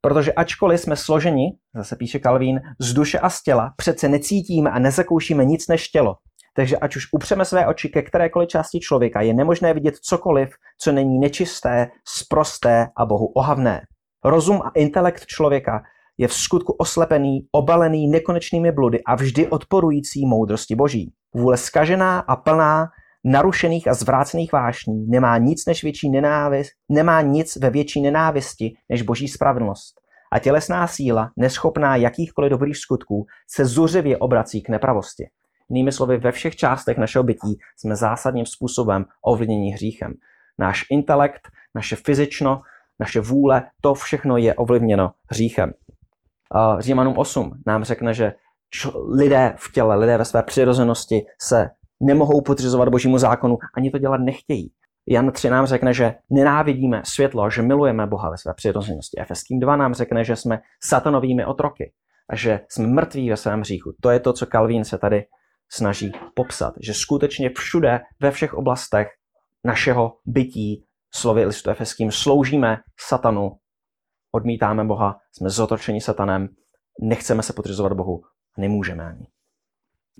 Protože ačkoliv jsme složeni, zase píše Kalvín, z duše a z těla, přece necítíme a nezakoušíme nic než tělo. Takže ať už upřeme své oči ke kterékoliv části člověka, je nemožné vidět cokoliv, co není nečisté, sprosté a Bohu ohavné. Rozum a intelekt člověka je v skutku oslepený, obalený nekonečnými bludy a vždy odporující moudrosti boží. Vůle skažená a plná narušených a zvrácených vášní nemá nic než větší nenávist, nemá nic ve větší nenávisti než boží spravedlnost. A tělesná síla, neschopná jakýchkoliv dobrých skutků, se zuřivě obrací k nepravosti. Jinými slovy, ve všech částech našeho bytí jsme zásadním způsobem ovlivněni hříchem. Náš intelekt, naše fyzično, naše vůle, to všechno je ovlivněno hříchem. Římanům 8 nám řekne, že lidé v těle, lidé ve své přirozenosti se nemohou podřizovat božímu zákonu, ani to dělat nechtějí. Jan 3 nám řekne, že nenávidíme světlo, že milujeme Boha ve své přirozenosti. Efeským 2 nám řekne, že jsme satanovými otroky a že jsme mrtví ve svém hříchu. To je to, co Kalvín se tady snaží popsat, že skutečně všude, ve všech oblastech našeho bytí, slovy listu efeským, sloužíme satanu odmítáme Boha, jsme zotročeni satanem, nechceme se podřizovat Bohu, nemůžeme ani.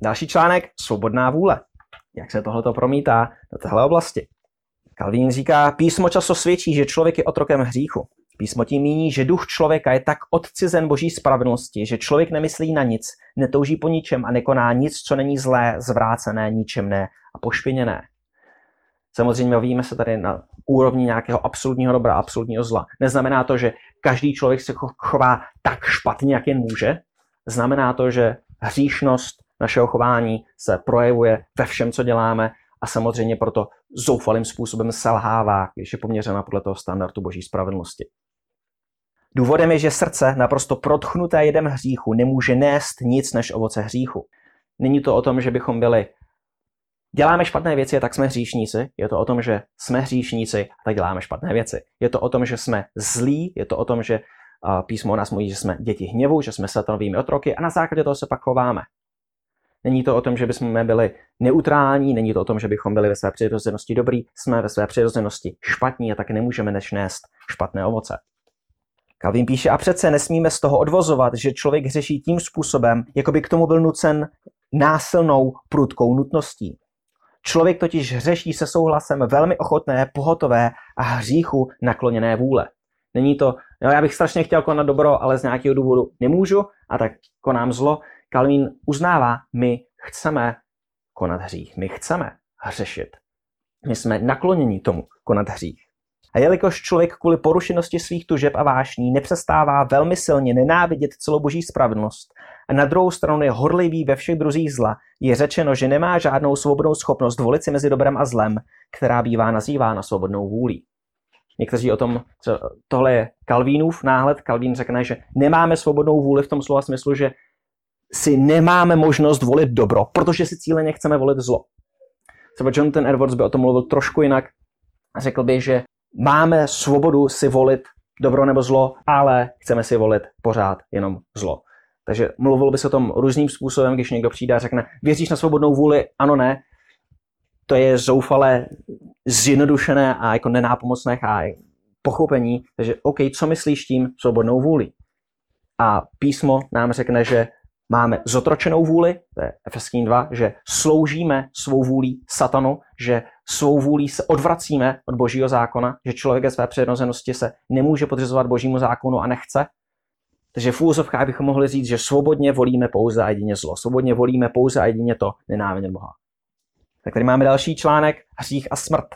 Další článek, svobodná vůle. Jak se tohleto promítá do téhle oblasti? Kalvín říká, písmo často svědčí, že člověk je otrokem hříchu. Písmo tím míní, že duch člověka je tak odcizen boží spravedlnosti, že člověk nemyslí na nic, netouží po ničem a nekoná nic, co není zlé, zvrácené, ničemné a pošpiněné. Samozřejmě bavíme se tady na úrovni nějakého absolutního dobra, absolutního zla. Neznamená to, že každý člověk se chová tak špatně, jak jen může. Znamená to, že hříšnost našeho chování se projevuje ve všem, co děláme a samozřejmě proto zoufalým způsobem selhává, když je poměřena podle toho standardu boží spravedlnosti. Důvodem je, že srdce, naprosto protchnuté jedem hříchu, nemůže nést nic než ovoce hříchu. Není to o tom, že bychom byli děláme špatné věci, tak jsme hříšníci. Je to o tom, že jsme hříšníci a tak děláme špatné věci. Je to o tom, že jsme zlí, je to o tom, že písmo o nás mluví, že jsme děti hněvu, že jsme satanovými otroky a na základě toho se pak chováme. Není to o tom, že bychom byli neutrální, není to o tom, že bychom byli ve své přirozenosti dobrý, jsme ve své přirozenosti špatní a tak nemůžeme než nést špatné ovoce. Kalvin píše, a přece nesmíme z toho odvozovat, že člověk řeší tím způsobem, jako by k tomu byl nucen násilnou prudkou nutností. Člověk totiž řeší se souhlasem velmi ochotné, pohotové a hříchu nakloněné vůle. Není to, jo, já bych strašně chtěl konat dobro, ale z nějakého důvodu nemůžu a tak konám zlo. Kalvín uznává, my chceme konat hřích, my chceme hřešit. My jsme nakloněni tomu konat hřích. A jelikož člověk kvůli porušenosti svých tužeb a vášní nepřestává velmi silně nenávidět celou boží spravedlnost a na druhou stranu je horlivý ve všech druzích zla, je řečeno, že nemá žádnou svobodnou schopnost volit si mezi dobrem a zlem, která bývá nazývána svobodnou vůlí. Někteří o tom, tohle je Kalvínův náhled, Kalvín řekne, že nemáme svobodnou vůli v tom slova smyslu, že si nemáme možnost volit dobro, protože si cíleně chceme volit zlo. Třeba Jonathan Edwards by o tom mluvil trošku jinak. Řekl by, že máme svobodu si volit dobro nebo zlo, ale chceme si volit pořád jenom zlo. Takže mluvil by se o tom různým způsobem, když někdo přijde a řekne, věříš na svobodnou vůli? Ano, ne. To je zoufale zjednodušené a jako nenápomocné pochopení. Takže OK, co myslíš tím svobodnou vůli? A písmo nám řekne, že máme zotročenou vůli, to je Efeským 2, že sloužíme svou vůlí satanu, že svou vůlí se odvracíme od božího zákona, že člověk ve své přirozenosti se nemůže podřizovat božímu zákonu a nechce. Takže v úzovkách bychom mohli říct, že svobodně volíme pouze a jedině zlo. Svobodně volíme pouze a jedině to nenávidět Boha. Tak tady máme další článek, hřích a smrt.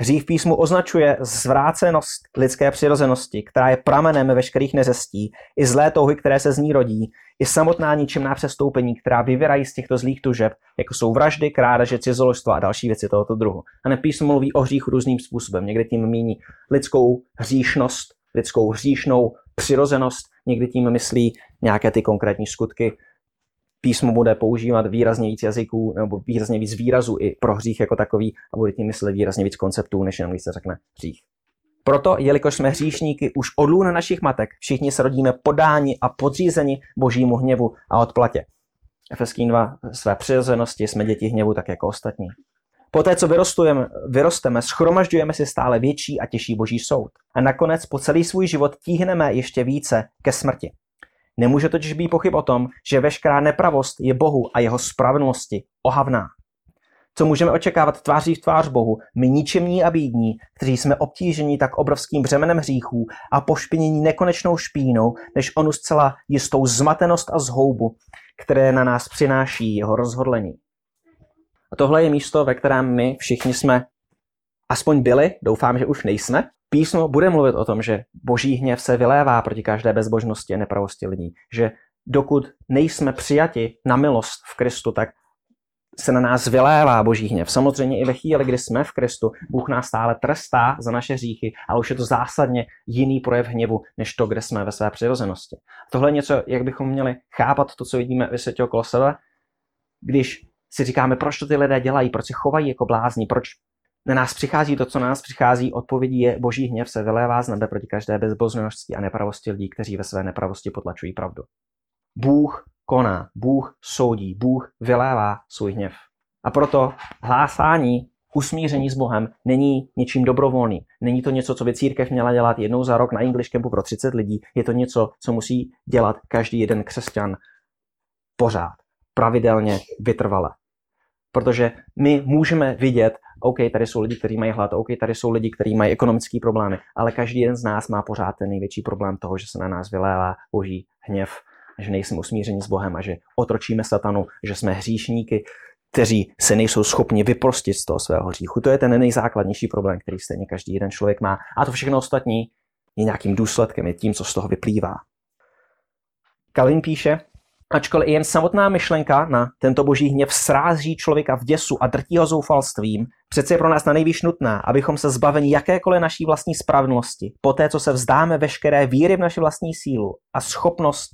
Hřích v písmu označuje zvrácenost lidské přirozenosti, která je pramenem veškerých neřestí, i zlé touhy, které se z ní rodí, i samotná ničemná přestoupení, která vyvěrají z těchto zlých tužeb, jako jsou vraždy, krádeže, cizoložstvo a další věci tohoto druhu. A nepísmo mluví o hříchu různým způsobem. Někdy tím míní lidskou hříšnost, lidskou hříšnou přirozenost, někdy tím myslí nějaké ty konkrétní skutky, písmo bude používat výrazně víc jazyků nebo výrazně víc výrazů i pro hřích jako takový a bude tím myslet výrazně víc konceptů, než jenom když se řekne hřích. Proto, jelikož jsme hříšníky už od lůna našich matek, všichni se rodíme podáni a podřízeni božímu hněvu a odplatě. Efeským 2 své přirozenosti jsme děti hněvu tak jako ostatní. Poté, co vyrostujeme, vyrosteme, schromažďujeme si stále větší a těžší boží soud. A nakonec po celý svůj život tíhneme ještě více ke smrti. Nemůže totiž být pochyb o tom, že veškerá nepravost je Bohu a jeho spravedlnosti ohavná. Co můžeme očekávat tváří v tvář Bohu, my ničemní a bídní, kteří jsme obtíženi tak obrovským břemenem hříchů a pošpinění nekonečnou špínou, než onu zcela jistou zmatenost a zhoubu, které na nás přináší jeho rozhodlení. A tohle je místo, ve kterém my všichni jsme aspoň byli, doufám, že už nejsme, Písmo bude mluvit o tom, že boží hněv se vylévá proti každé bezbožnosti a nepravosti lidí. Že dokud nejsme přijati na milost v Kristu, tak se na nás vylévá boží hněv. Samozřejmě i ve chvíli, kdy jsme v Kristu, Bůh nás stále trestá za naše hříchy, ale už je to zásadně jiný projev hněvu, než to, kde jsme ve své přirozenosti. Tohle je něco, jak bychom měli chápat to, co vidíme ve světě okolo sebe, když si říkáme, proč to ty lidé dělají, proč se chovají jako blázni, proč na nás přichází to, co na nás přichází, odpovědí je boží hněv se vylévá z nebe proti každé bezboznosti a nepravosti lidí, kteří ve své nepravosti potlačují pravdu. Bůh koná, Bůh soudí, Bůh vylévá svůj hněv. A proto hlásání usmíření s Bohem není něčím dobrovolným. Není to něco, co by církev měla dělat jednou za rok na English Campu pro 30 lidí. Je to něco, co musí dělat každý jeden křesťan pořád, pravidelně, vytrvale. Protože my můžeme vidět, OK, tady jsou lidi, kteří mají hlad, OK, tady jsou lidi, kteří mají ekonomické problémy, ale každý jeden z nás má pořád ten největší problém toho, že se na nás vylévá boží hněv, že nejsme usmířeni s Bohem a že otročíme satanu, že jsme hříšníky, kteří se nejsou schopni vyprostit z toho svého hříchu. To je ten nejzákladnější problém, který stejně každý jeden člověk má. A to všechno ostatní je nějakým důsledkem, je tím, co z toho vyplývá. Kalin píše, Ačkoliv i jen samotná myšlenka na tento boží hněv srází člověka v děsu a drtí ho zoufalstvím, přece je pro nás na nejvýš nutná, abychom se zbaveni jakékoliv naší vlastní spravedlnosti, poté co se vzdáme veškeré víry v naši vlastní sílu a schopnost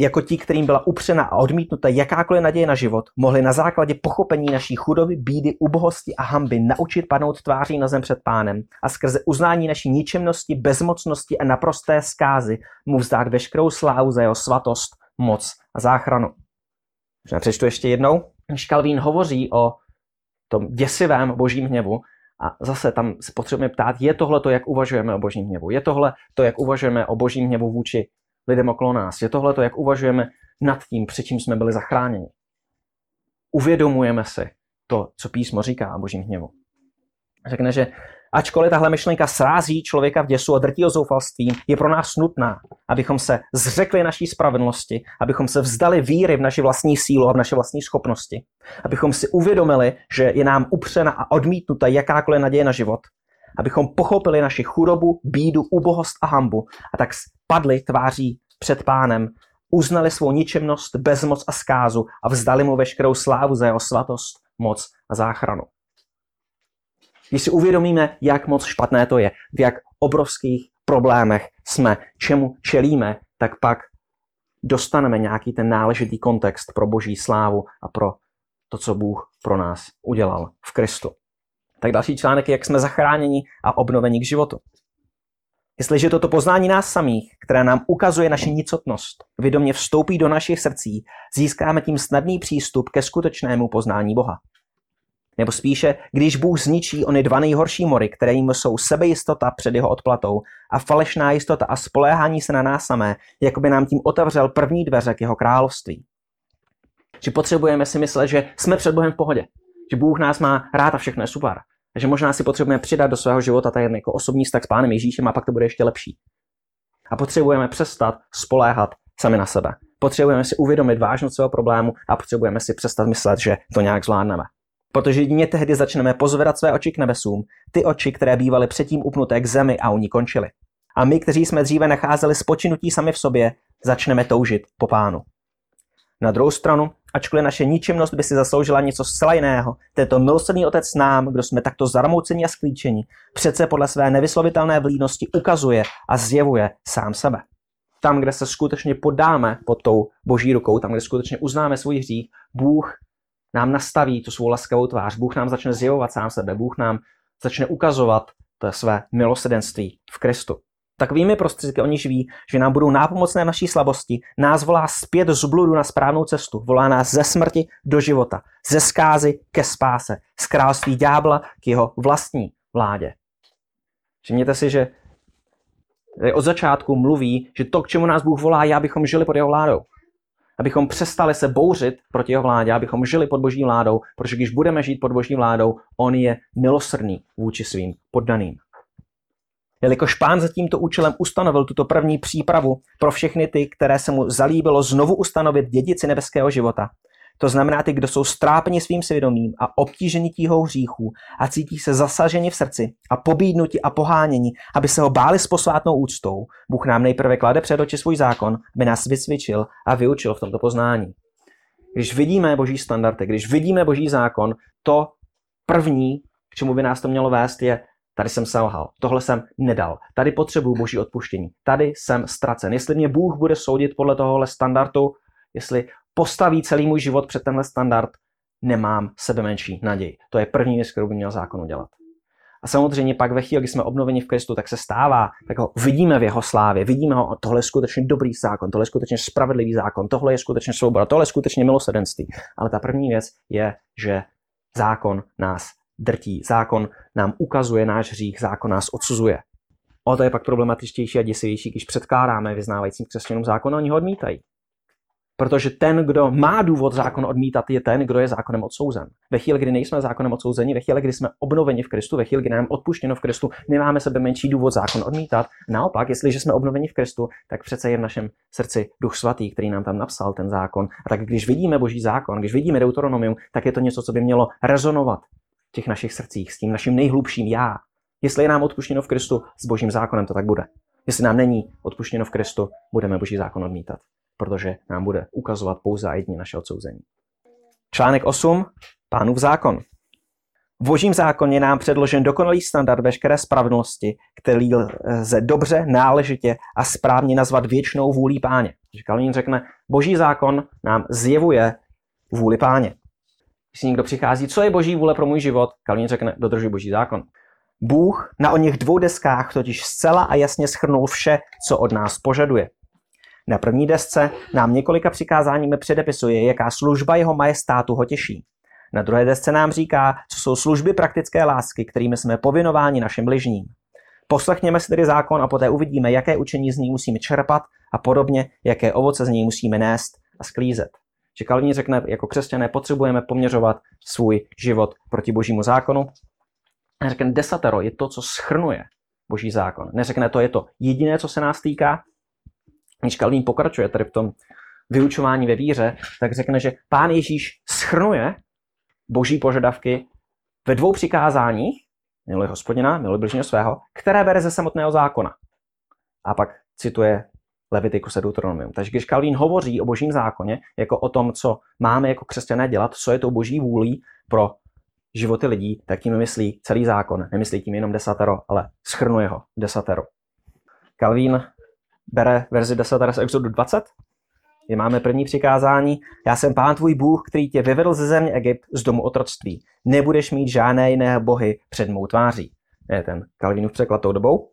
jako ti, kterým byla upřena a odmítnuta jakákoliv naděje na život, mohli na základě pochopení naší chudoby, bídy, ubohosti a hamby naučit padnout tváří na zem před pánem a skrze uznání naší ničemnosti, bezmocnosti a naprosté zkázy mu vzdát veškerou slávu za jeho svatost, moc a záchranu. Přečtu ještě jednou. Calvin hovoří o tom děsivém božím hněvu, a zase tam se potřebujeme ptát, je tohle to, jak uvažujeme o božím hněvu? Je tohle to, jak uvažujeme o božím hněvu vůči lidem okolo nás? Je tohle to, jak uvažujeme nad tím, před čím jsme byli zachráněni? Uvědomujeme si to, co písmo říká o božím hněvu. Řekne, že Ačkoliv tahle myšlenka srází člověka v děsu a drtí o zoufalství, je pro nás nutná, abychom se zřekli naší spravedlnosti, abychom se vzdali víry v naši vlastní sílu a v naše vlastní schopnosti, abychom si uvědomili, že je nám upřena a odmítnuta jakákoliv naděje na život, abychom pochopili naši chudobu, bídu, ubohost a hambu a tak spadli tváří před pánem, uznali svou ničemnost, bezmoc a zkázu a vzdali mu veškerou slávu za jeho svatost, moc a záchranu. Když si uvědomíme, jak moc špatné to je, v jak obrovských problémech jsme, čemu čelíme, tak pak dostaneme nějaký ten náležitý kontext pro boží slávu a pro to, co Bůh pro nás udělal v Kristu. Tak další článek je, jak jsme zachráněni a obnoveni k životu. Jestliže toto poznání nás samých, které nám ukazuje naši nicotnost, vědomě vstoupí do našich srdcí, získáme tím snadný přístup ke skutečnému poznání Boha. Nebo spíše, když Bůh zničí ony dva nejhorší mory, které jim jsou sebejistota před jeho odplatou a falešná jistota a spoléhání se na nás samé, jako by nám tím otevřel první dveře k jeho království. Že potřebujeme si myslet, že jsme před Bohem v pohodě, že Bůh nás má rád a všechno je super. A že možná si potřebujeme přidat do svého života ten jako osobní vztah s Pánem Ježíšem a pak to bude ještě lepší. A potřebujeme přestat spoléhat sami na sebe. Potřebujeme si uvědomit vážnost svého problému a potřebujeme si přestat myslet, že to nějak zvládneme. Protože jedině tehdy začneme pozvedat své oči k nebesům, ty oči, které bývaly předtím upnuté k zemi a u ní končily. A my, kteří jsme dříve nacházeli spočinutí sami v sobě, začneme toužit po pánu. Na druhou stranu, ačkoliv naše ničemnost by si zasloužila něco zcela jiného, tento milosrdný otec nám, kdo jsme takto zarmouceni a sklíčeni, přece podle své nevyslovitelné vlídnosti ukazuje a zjevuje sám sebe. Tam, kde se skutečně podáme pod tou boží rukou, tam, kde skutečně uznáme svůj hřích, Bůh nám nastaví tu svou laskavou tvář. Bůh nám začne zjevovat sám sebe. Bůh nám začne ukazovat to své milosedenství v Kristu. Takovými prostředky oni ví, že nám budou nápomocné naší slabosti, nás volá zpět z bludu na správnou cestu, volá nás ze smrti do života, ze skázy ke spáse, z království ďábla k jeho vlastní vládě. Všimněte si, že od začátku mluví, že to, k čemu nás Bůh volá, je, abychom žili pod jeho vládou abychom přestali se bouřit proti jeho vládě, abychom žili pod boží vládou, protože když budeme žít pod boží vládou, on je milosrdný vůči svým poddaným. Jelikož pán za tímto účelem ustanovil tuto první přípravu pro všechny ty, které se mu zalíbilo znovu ustanovit dědici nebeského života, to znamená ty, kdo jsou strápeni svým svědomím a obtíženi tíhou hříchů a cítí se zasaženi v srdci a pobídnuti a poháněni, aby se ho báli s posvátnou úctou. Bůh nám nejprve klade před oči svůj zákon, aby nás vycvičil a vyučil v tomto poznání. Když vidíme boží standardy, když vidíme boží zákon, to první, k čemu by nás to mělo vést, je Tady jsem selhal, tohle jsem nedal, tady potřebuju boží odpuštění, tady jsem ztracen. Jestli mě Bůh bude soudit podle tohohle standardu, jestli postaví celý můj život před tenhle standard, nemám sebe menší naději. To je první věc, kterou by měl zákon udělat. A samozřejmě pak ve chvíli, kdy jsme obnoveni v Kristu, tak se stává, tak ho vidíme v jeho slávě, vidíme ho, tohle je skutečně dobrý zákon, tohle je skutečně spravedlivý zákon, tohle je skutečně svoboda, tohle je skutečně milosedenství. Ale ta první věc je, že zákon nás drtí, zákon nám ukazuje náš hřích, zákon nás odsuzuje. O to je pak problematičtější a děsivější, když předkládáme vyznávajícím křesťanům zákon, oni ho odmítají. Protože ten, kdo má důvod zákon odmítat, je ten, kdo je zákonem odsouzen. Ve chvíli, kdy nejsme zákonem odsouzeni, ve chvíli, kdy jsme obnoveni v Kristu, ve chvíli, kdy nám odpuštěno v Kristu, nemáme sebe menší důvod zákon odmítat. Naopak, jestliže jsme obnoveni v Kristu, tak přece je v našem srdci Duch Svatý, který nám tam napsal ten zákon. A tak když vidíme Boží zákon, když vidíme Deuteronomium, tak je to něco, co by mělo rezonovat v těch našich srdcích s tím naším nejhlubším já. Jestli je nám odpuštěno v Kristu, s Božím zákonem to tak bude. Jestli nám není odpuštěno v Kristu, budeme Boží zákon odmítat protože nám bude ukazovat pouze a jedině naše odsouzení. Článek 8. Pánův zákon. V božím zákoně nám předložen dokonalý standard veškeré spravedlnosti, který lze dobře, náležitě a správně nazvat věčnou vůlí páně. Kalvín řekne, boží zákon nám zjevuje vůli páně. Když někdo přichází, co je boží vůle pro můj život, Kalvín řekne, dodržuj boží zákon. Bůh na o něch dvou deskách totiž zcela a jasně schrnul vše, co od nás požaduje. Na první desce nám několika přikázáními předepisuje, jaká služba jeho majestátu ho těší. Na druhé desce nám říká, co jsou služby praktické lásky, kterými jsme povinováni našim bližním. Poslechněme si tedy zákon a poté uvidíme, jaké učení z ní musíme čerpat a podobně, jaké ovoce z něj musíme nést a sklízet. Že Kalvín řekne, jako křesťané potřebujeme poměřovat svůj život proti božímu zákonu. Řekne, desatero je to, co schrnuje boží zákon. Neřekne, to je to jediné, co se nás týká. Když Kalvín pokračuje tady v tom vyučování ve víře, tak řekne, že pán Ježíš schrnuje boží požadavky ve dvou přikázáních, miluji hospodina, miluji bližního svého, které bere ze samotného zákona. A pak cituje Levitikus a Deuteronomium. Takže když Kalvín hovoří o božím zákoně, jako o tom, co máme jako křesťané dělat, co je to boží vůlí pro životy lidí, tak tím myslí celý zákon. Nemyslí tím jenom desatero, ale schrnuje ho desatero. Kalvín bere verzi desatera z Exodu 20 kde máme první přikázání. Já jsem pán tvůj Bůh, který tě vyvedl ze země Egypt z domu otroctví. Nebudeš mít žádné jiné bohy před mou tváří. Je ten Kalvinův překlad tou dobou.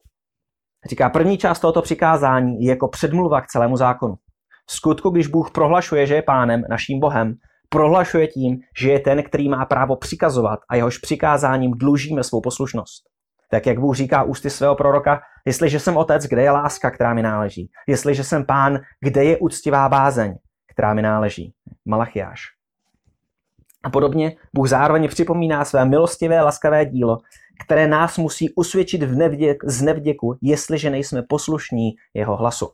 Říká, první část tohoto přikázání je jako předmluva k celému zákonu. V skutku, když Bůh prohlašuje, že je pánem, naším Bohem, prohlašuje tím, že je ten, který má právo přikazovat a jehož přikázáním dlužíme svou poslušnost. Tak jak Bůh říká ústy svého proroka, jestliže jsem otec, kde je láska, která mi náleží? Jestliže jsem pán, kde je úctivá bázeň, která mi náleží? Malachiáš. A podobně Bůh zároveň připomíná své milostivé, laskavé dílo, které nás musí usvědčit v nevděk, z nevděku, jestliže nejsme poslušní jeho hlasu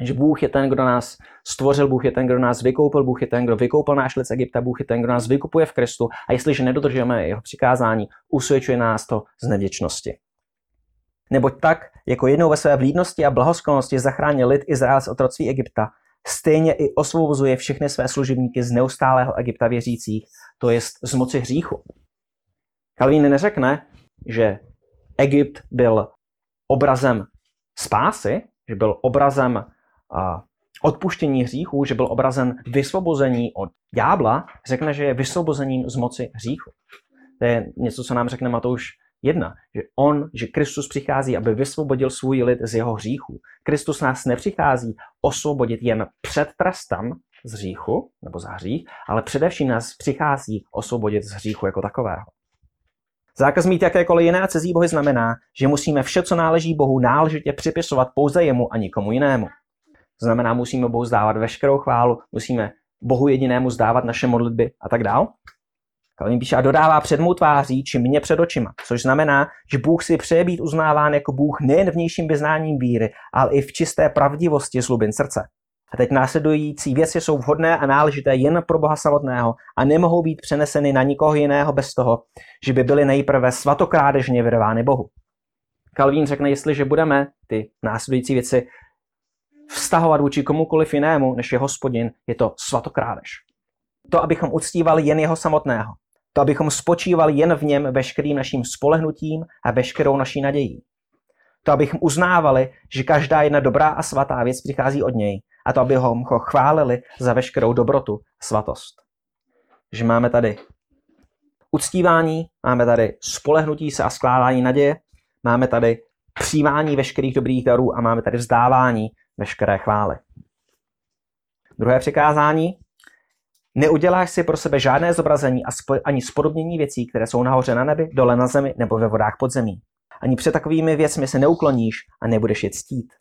že Bůh je ten, kdo nás stvořil, Bůh je ten, kdo nás vykoupil, Bůh je ten, kdo vykoupil náš lid z Egypta, Bůh je ten, kdo nás vykupuje v Kristu a jestliže nedodržujeme jeho přikázání, usvědčuje nás to z nevděčnosti. Neboť tak, jako jednou ve své vlídnosti a blahosklonnosti zachránil lid Izrael z otroctví Egypta, stejně i osvobozuje všechny své služebníky z neustálého Egypta věřících, to jest z moci hříchu. Kalvín neřekne, že Egypt byl obrazem spásy, že byl obrazem odpuštění hříchů, že byl obrazen vysvobození od ďábla, řekne, že je vysvobozením z moci hříchu. To je něco, co nám řekne Matouš 1, že on, že Kristus přichází, aby vysvobodil svůj lid z jeho hříchů. Kristus nás nepřichází osvobodit jen před trestem z hříchu, nebo za hřích, ale především nás přichází osvobodit z hříchu jako takového. Zákaz mít jakékoliv jiné cizí bohy znamená, že musíme vše, co náleží Bohu, náležitě připisovat pouze jemu a nikomu jinému. Znamená, musíme Bohu zdávat veškerou chválu, musíme Bohu jedinému zdávat naše modlitby a tak dál. Kalvin píše a dodává před mou tváří, či mě před očima, což znamená, že Bůh si přeje být uznáván jako Bůh nejen vnějším vyznáním víry, ale i v čisté pravdivosti zlubin srdce. A teď následující věci jsou vhodné a náležité jen pro Boha samotného a nemohou být přeneseny na nikoho jiného bez toho, že by byly nejprve svatokrádežně vyrovány Bohu. Kalvín řekne, jestliže budeme ty následující věci vztahovat vůči komukoliv jinému, než je hospodin, je to svatokrádež. To, abychom uctívali jen jeho samotného. To, abychom spočívali jen v něm veškerým naším spolehnutím a veškerou naší nadějí. To, abychom uznávali, že každá jedna dobrá a svatá věc přichází od něj. A to, abychom ho chválili za veškerou dobrotu a svatost. Že máme tady uctívání, máme tady spolehnutí se a skládání naděje, máme tady přijímání veškerých dobrých darů a máme tady vzdávání veškeré chvály. Druhé přikázání. Neuděláš si pro sebe žádné zobrazení a ani spodobnění věcí, které jsou nahoře na nebi, dole na zemi nebo ve vodách pod zemí. Ani před takovými věcmi se neukloníš a nebudeš je ctít.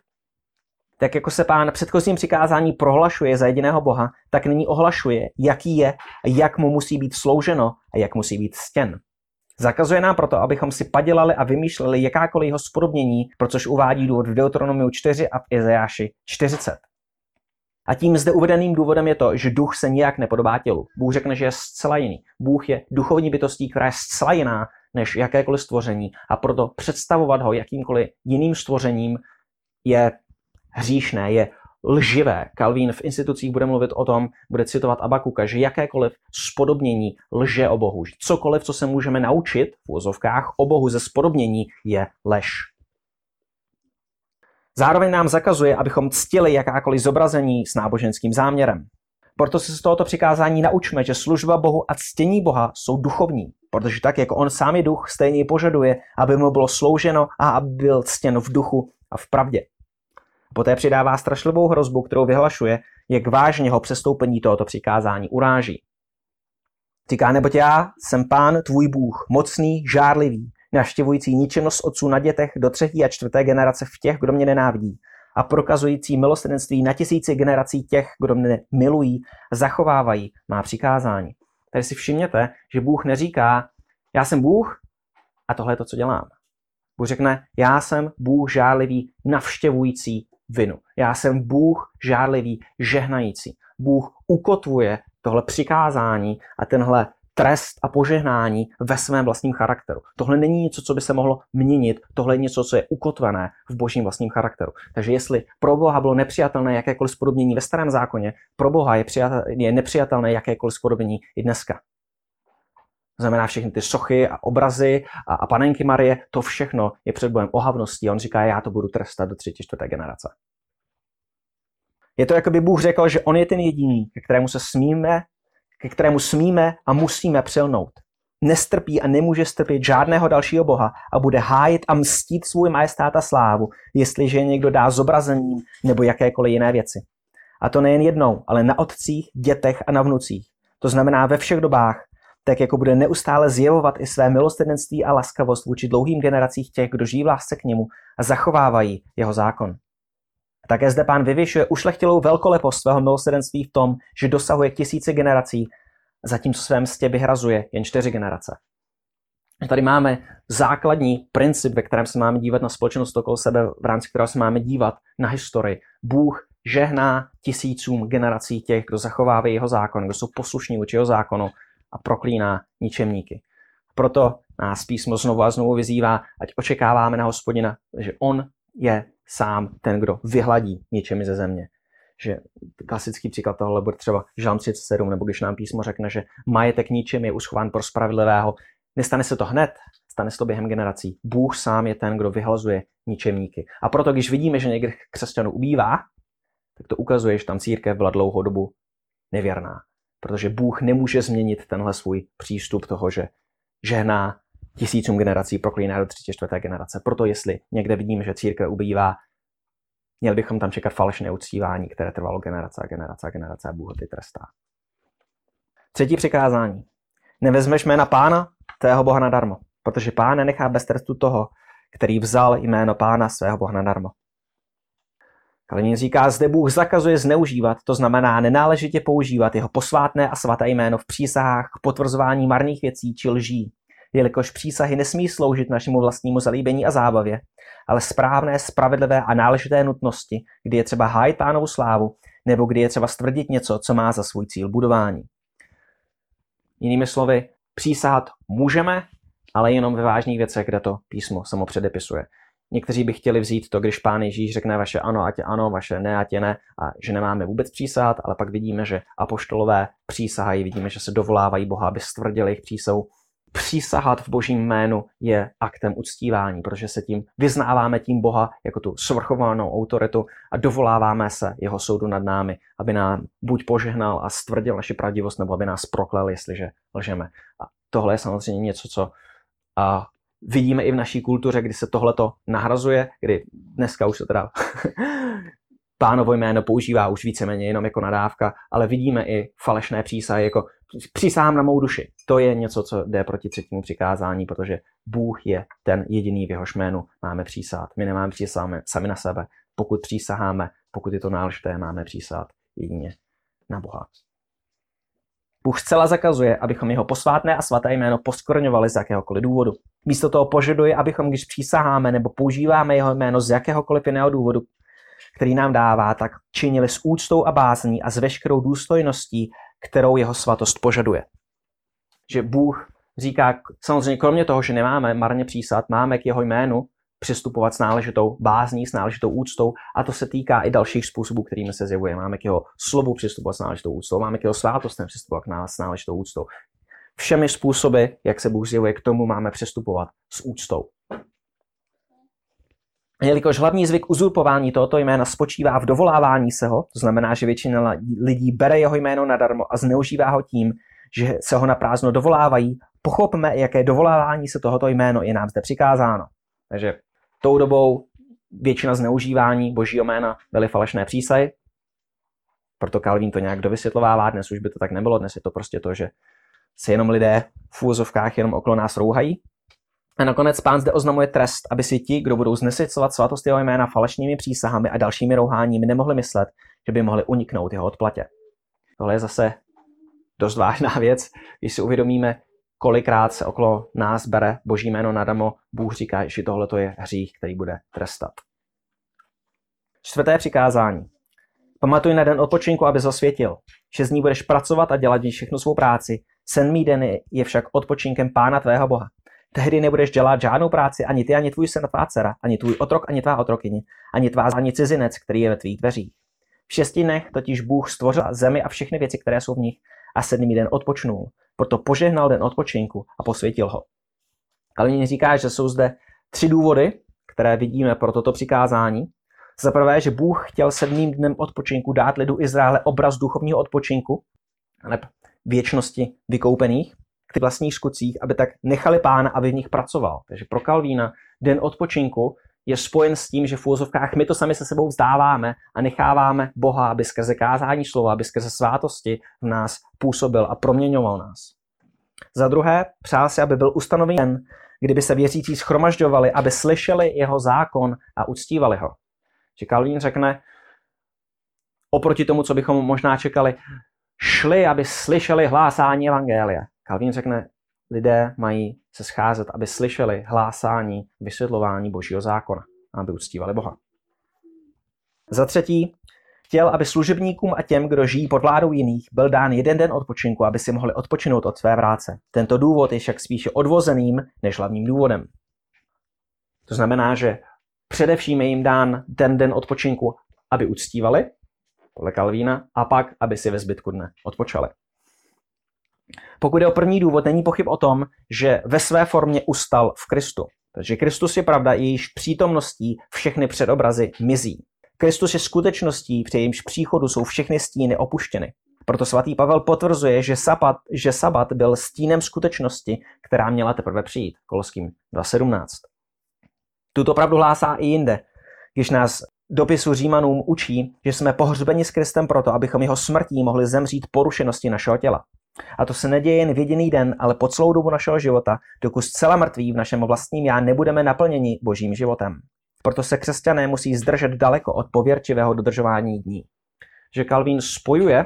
Tak jako se pán předchozím přikázání prohlašuje za jediného Boha, tak nyní ohlašuje, jaký je jak mu musí být slouženo a jak musí být stěn. Zakazuje nám proto, abychom si padělali a vymýšleli jakákoliv jeho spodobnění, pro což uvádí důvod v Deuteronomiu 4 a v Izajáši 40. A tím zde uvedeným důvodem je to, že duch se nijak nepodobá tělu. Bůh řekne, že je zcela jiný. Bůh je duchovní bytostí, která je zcela jiná než jakékoliv stvoření a proto představovat ho jakýmkoliv jiným stvořením je hříšné, je lživé. Kalvín v institucích bude mluvit o tom, bude citovat Abakuka, že jakékoliv spodobnění lže o Bohu. Cokoliv, co se můžeme naučit v úzovkách o Bohu ze spodobnění, je lež. Zároveň nám zakazuje, abychom ctili jakákoliv zobrazení s náboženským záměrem. Proto se z tohoto přikázání naučme, že služba Bohu a ctění Boha jsou duchovní, protože tak, jako on sám je duch, stejně požaduje, aby mu bylo slouženo a aby byl ctěn v duchu a v pravdě. Poté přidává strašlivou hrozbu, kterou vyhlašuje, jak vážně ho přestoupení tohoto přikázání uráží. Říká, neboť já jsem pán tvůj Bůh, mocný, žárlivý, naštěvující ničenost otců na dětech do třetí a čtvrté generace v těch, kdo mě nenávidí a prokazující milosrdenství na tisíci generací těch, kdo mě milují, zachovávají má přikázání. Tady si všimněte, že Bůh neříká, já jsem Bůh a tohle je to, co dělám. Bůh řekne, já jsem Bůh žárlivý, navštěvující vinu. Já jsem Bůh žárlivý, žehnající. Bůh ukotvuje tohle přikázání a tenhle trest a požehnání ve svém vlastním charakteru. Tohle není něco, co by se mohlo měnit, tohle je něco, co je ukotvené v božím vlastním charakteru. Takže jestli pro Boha bylo nepřijatelné jakékoliv spodobnění ve starém zákoně, pro Boha je, je nepřijatelné jakékoliv spodobnění i dneska. To znamená všechny ty sochy a obrazy a, a panenky Marie, to všechno je před Bohem ohavností on říká, já to budu trestat do třetí, čtvrté generace. Je to, jako by Bůh řekl, že on je ten jediný, ke kterému se smíme ke kterému smíme a musíme přilnout. Nestrpí a nemůže strpět žádného dalšího boha a bude hájit a mstít svůj majestát a slávu, jestliže je někdo dá zobrazením nebo jakékoliv jiné věci. A to nejen jednou, ale na otcích, dětech a na vnucích. To znamená ve všech dobách, tak jako bude neustále zjevovat i své milosrdenství a laskavost vůči dlouhým generacích těch, kdo žijí v lásce k němu a zachovávají jeho zákon. Také zde pán vyvěšuje ušlechtilou velkolepost svého milosrdenství v tom, že dosahuje tisíce generací, zatímco své mstě vyhrazuje jen čtyři generace. Tady máme základní princip, ve kterém se máme dívat na společnost okolo sebe, v rámci kterého se máme dívat na historii. Bůh žehná tisícům generací těch, kdo zachovávají jeho zákon, kdo jsou poslušní vůči jeho zákonu a proklíná ničemníky. Proto nás písmo znovu a znovu vyzývá, ať očekáváme na hospodina, že on je sám ten, kdo vyhladí něčemi ze země. Že klasický příklad tohle bude třeba Žalm 37, nebo když nám písmo řekne, že majetek ničem je uschován pro spravedlivého. Nestane se to hned, stane se to během generací. Bůh sám je ten, kdo vyhlazuje ničemníky. A proto, když vidíme, že někde křesťanů ubývá, tak to ukazuje, že tam církev byla dlouhou dobu nevěrná. Protože Bůh nemůže změnit tenhle svůj přístup toho, že žehná tisícům generací proklíná do třetí, čtvrté generace. Proto jestli někde vidíme, že církev ubývá, měli bychom tam čekat falešné uctívání, které trvalo generace a generace a generace a Bůh ty trestá. Třetí přikázání. Nevezmeš jména pána, tvého boha nadarmo, protože pán nenechá bez trestu toho, který vzal jméno pána svého boha nadarmo. Kalinin říká, zde Bůh zakazuje zneužívat, to znamená nenáležitě používat jeho posvátné a svaté jméno v přísahách potvrzování marných věcí či lží, jelikož přísahy nesmí sloužit našemu vlastnímu zalíbení a zábavě, ale správné, spravedlivé a náležité nutnosti, kdy je třeba hájit pánovu slávu, nebo kdy je třeba stvrdit něco, co má za svůj cíl budování. Jinými slovy, přísahat můžeme, ale jenom ve vážných věcech, kde to písmo samo předepisuje. Někteří by chtěli vzít to, když pán Ježíš řekne vaše ano, ať je ano, vaše ne, ať je ne, a že nemáme vůbec přísahat, ale pak vidíme, že apoštolové přísahají, vidíme, že se dovolávají Boha, aby stvrdili jejich přísahu přísahat v božím jménu je aktem uctívání, protože se tím vyznáváme tím Boha jako tu svrchovanou autoritu a dovoláváme se jeho soudu nad námi, aby nám buď požehnal a stvrdil naši pravdivost, nebo aby nás proklel, jestliže lžeme. A tohle je samozřejmě něco, co a vidíme i v naší kultuře, kdy se tohleto nahrazuje, kdy dneska už se teda pánovo jméno používá už víceméně jenom jako nadávka, ale vidíme i falešné přísahy, jako přísahám na mou duši. To je něco, co jde proti třetímu přikázání, protože Bůh je ten jediný, v jehož jménu máme přísát. My nemáme přísaháme sami na sebe. Pokud přísaháme, pokud je to náležité, máme přísát jedině na Boha. Bůh zcela zakazuje, abychom jeho posvátné a svaté jméno poskorňovali z jakéhokoliv důvodu. Místo toho požaduje, abychom, když přísaháme nebo používáme jeho jméno z jakéhokoliv jiného důvodu, který nám dává, tak činili s úctou a bázní a s veškerou důstojností, kterou jeho svatost požaduje. Že Bůh říká, samozřejmě kromě toho, že nemáme marně přísad, máme k jeho jménu přistupovat s náležitou bázní, s náležitou úctou a to se týká i dalších způsobů, kterými se zjevuje. Máme k jeho slovu přistupovat s náležitou úctou, máme k jeho svátostem přistupovat s náležitou úctou. Všemi způsoby, jak se Bůh zjevuje, k tomu máme přistupovat s úctou. Jelikož hlavní zvyk uzurpování tohoto jména spočívá v dovolávání se ho, to znamená, že většina lidí bere jeho jméno nadarmo a zneužívá ho tím, že se ho na prázdno dovolávají, pochopme, jaké dovolávání se tohoto jméno je nám zde přikázáno. Takže tou dobou většina zneužívání božího jména byly falešné přísahy, proto Calvin to nějak dovysvětlovává, dnes už by to tak nebylo, dnes je to prostě to, že se jenom lidé v úvozovkách jenom okolo nás rouhají. A nakonec pán zde oznamuje trest, aby si ti, kdo budou znesvěcovat svatost jeho jména falešnými přísahami a dalšími rouháními, nemohli myslet, že by mohli uniknout jeho odplatě. Tohle je zase dost vážná věc, když si uvědomíme, kolikrát se okolo nás bere boží jméno nadamo, Bůh říká, že tohle je hřích, který bude trestat. Čtvrté přikázání. Pamatuj na den odpočinku, aby zasvětil. Šest dní budeš pracovat a dělat všechnu svou práci. Sedmý den je však odpočinkem Pána tvého Boha. Tehdy nebudeš dělat žádnou práci, ani ty, ani tvůj syn, tvá dcera, ani tvůj otrok, ani tvá otrokyně, ani tvá ani cizinec, který je ve tvých dveřích. V šesti dnech totiž Bůh stvořil zemi a všechny věci, které jsou v nich, a sedmý den odpočnul. Proto požehnal den odpočinku a posvětil ho. Kalvín říká, že jsou zde tři důvody, které vidíme pro toto přikázání. Za prvé, že Bůh chtěl sedmým dnem odpočinku dát lidu Izraele obraz duchovního odpočinku, nebo věčnosti vykoupených k vlastních skutcích, aby tak nechali pána, aby v nich pracoval. Takže pro Kalvína den odpočinku je spojen s tím, že v úzovkách my to sami se sebou vzdáváme a necháváme Boha, aby skrze kázání slova, aby skrze svátosti v nás působil a proměňoval nás. Za druhé, přál si, aby byl ustanoven den, kdyby se věřící schromažďovali, aby slyšeli jeho zákon a uctívali ho. Že Kalvín řekne, oproti tomu, co bychom možná čekali, šli, aby slyšeli hlásání Evangelia. Kalvín řekne, lidé mají se scházet, aby slyšeli hlásání, vysvětlování Božího zákona, aby uctívali Boha. Za třetí, chtěl, aby služebníkům a těm, kdo žijí pod vládou jiných, byl dán jeden den odpočinku, aby si mohli odpočinout od své práce. Tento důvod je však spíše odvozeným než hlavním důvodem. To znamená, že především je jim dán ten den odpočinku, aby uctívali, podle Kalvína, a pak, aby si ve zbytku dne odpočali. Pokud je o první důvod, není pochyb o tom, že ve své formě ustal v Kristu. Takže Kristus je pravda, jejíž přítomností všechny předobrazy mizí. Kristus je skutečností, při jejímž příchodu jsou všechny stíny opuštěny. Proto svatý Pavel potvrzuje, že sabat, že sabat byl stínem skutečnosti, která měla teprve přijít. Koloským 2.17. Tuto pravdu hlásá i jinde, když nás dopisu Římanům učí, že jsme pohřbeni s Kristem proto, abychom jeho smrtí mohli zemřít porušenosti našeho těla. A to se neděje jen v jediný den, ale po celou dobu našeho života, dokud zcela mrtví v našem vlastním já nebudeme naplněni božím životem. Proto se křesťané musí zdržet daleko od pověrčivého dodržování dní. Že Kalvín spojuje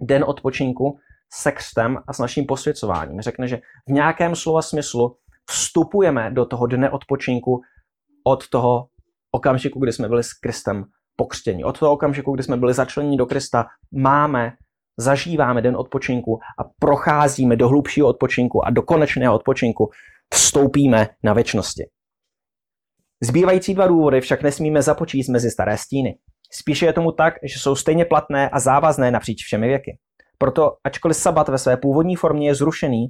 den odpočinku se křtem a s naším posvěcováním. Řekne, že v nějakém slova smyslu vstupujeme do toho dne odpočinku od toho okamžiku, kdy jsme byli s Kristem pokřtěni. Od toho okamžiku, kdy jsme byli začleni do Krista, máme zažíváme den odpočinku a procházíme do hlubšího odpočinku a do konečného odpočinku vstoupíme na věčnosti. Zbývající dva důvody však nesmíme započíst mezi staré stíny. Spíše je tomu tak, že jsou stejně platné a závazné napříč všemi věky. Proto, ačkoliv sabat ve své původní formě je zrušený,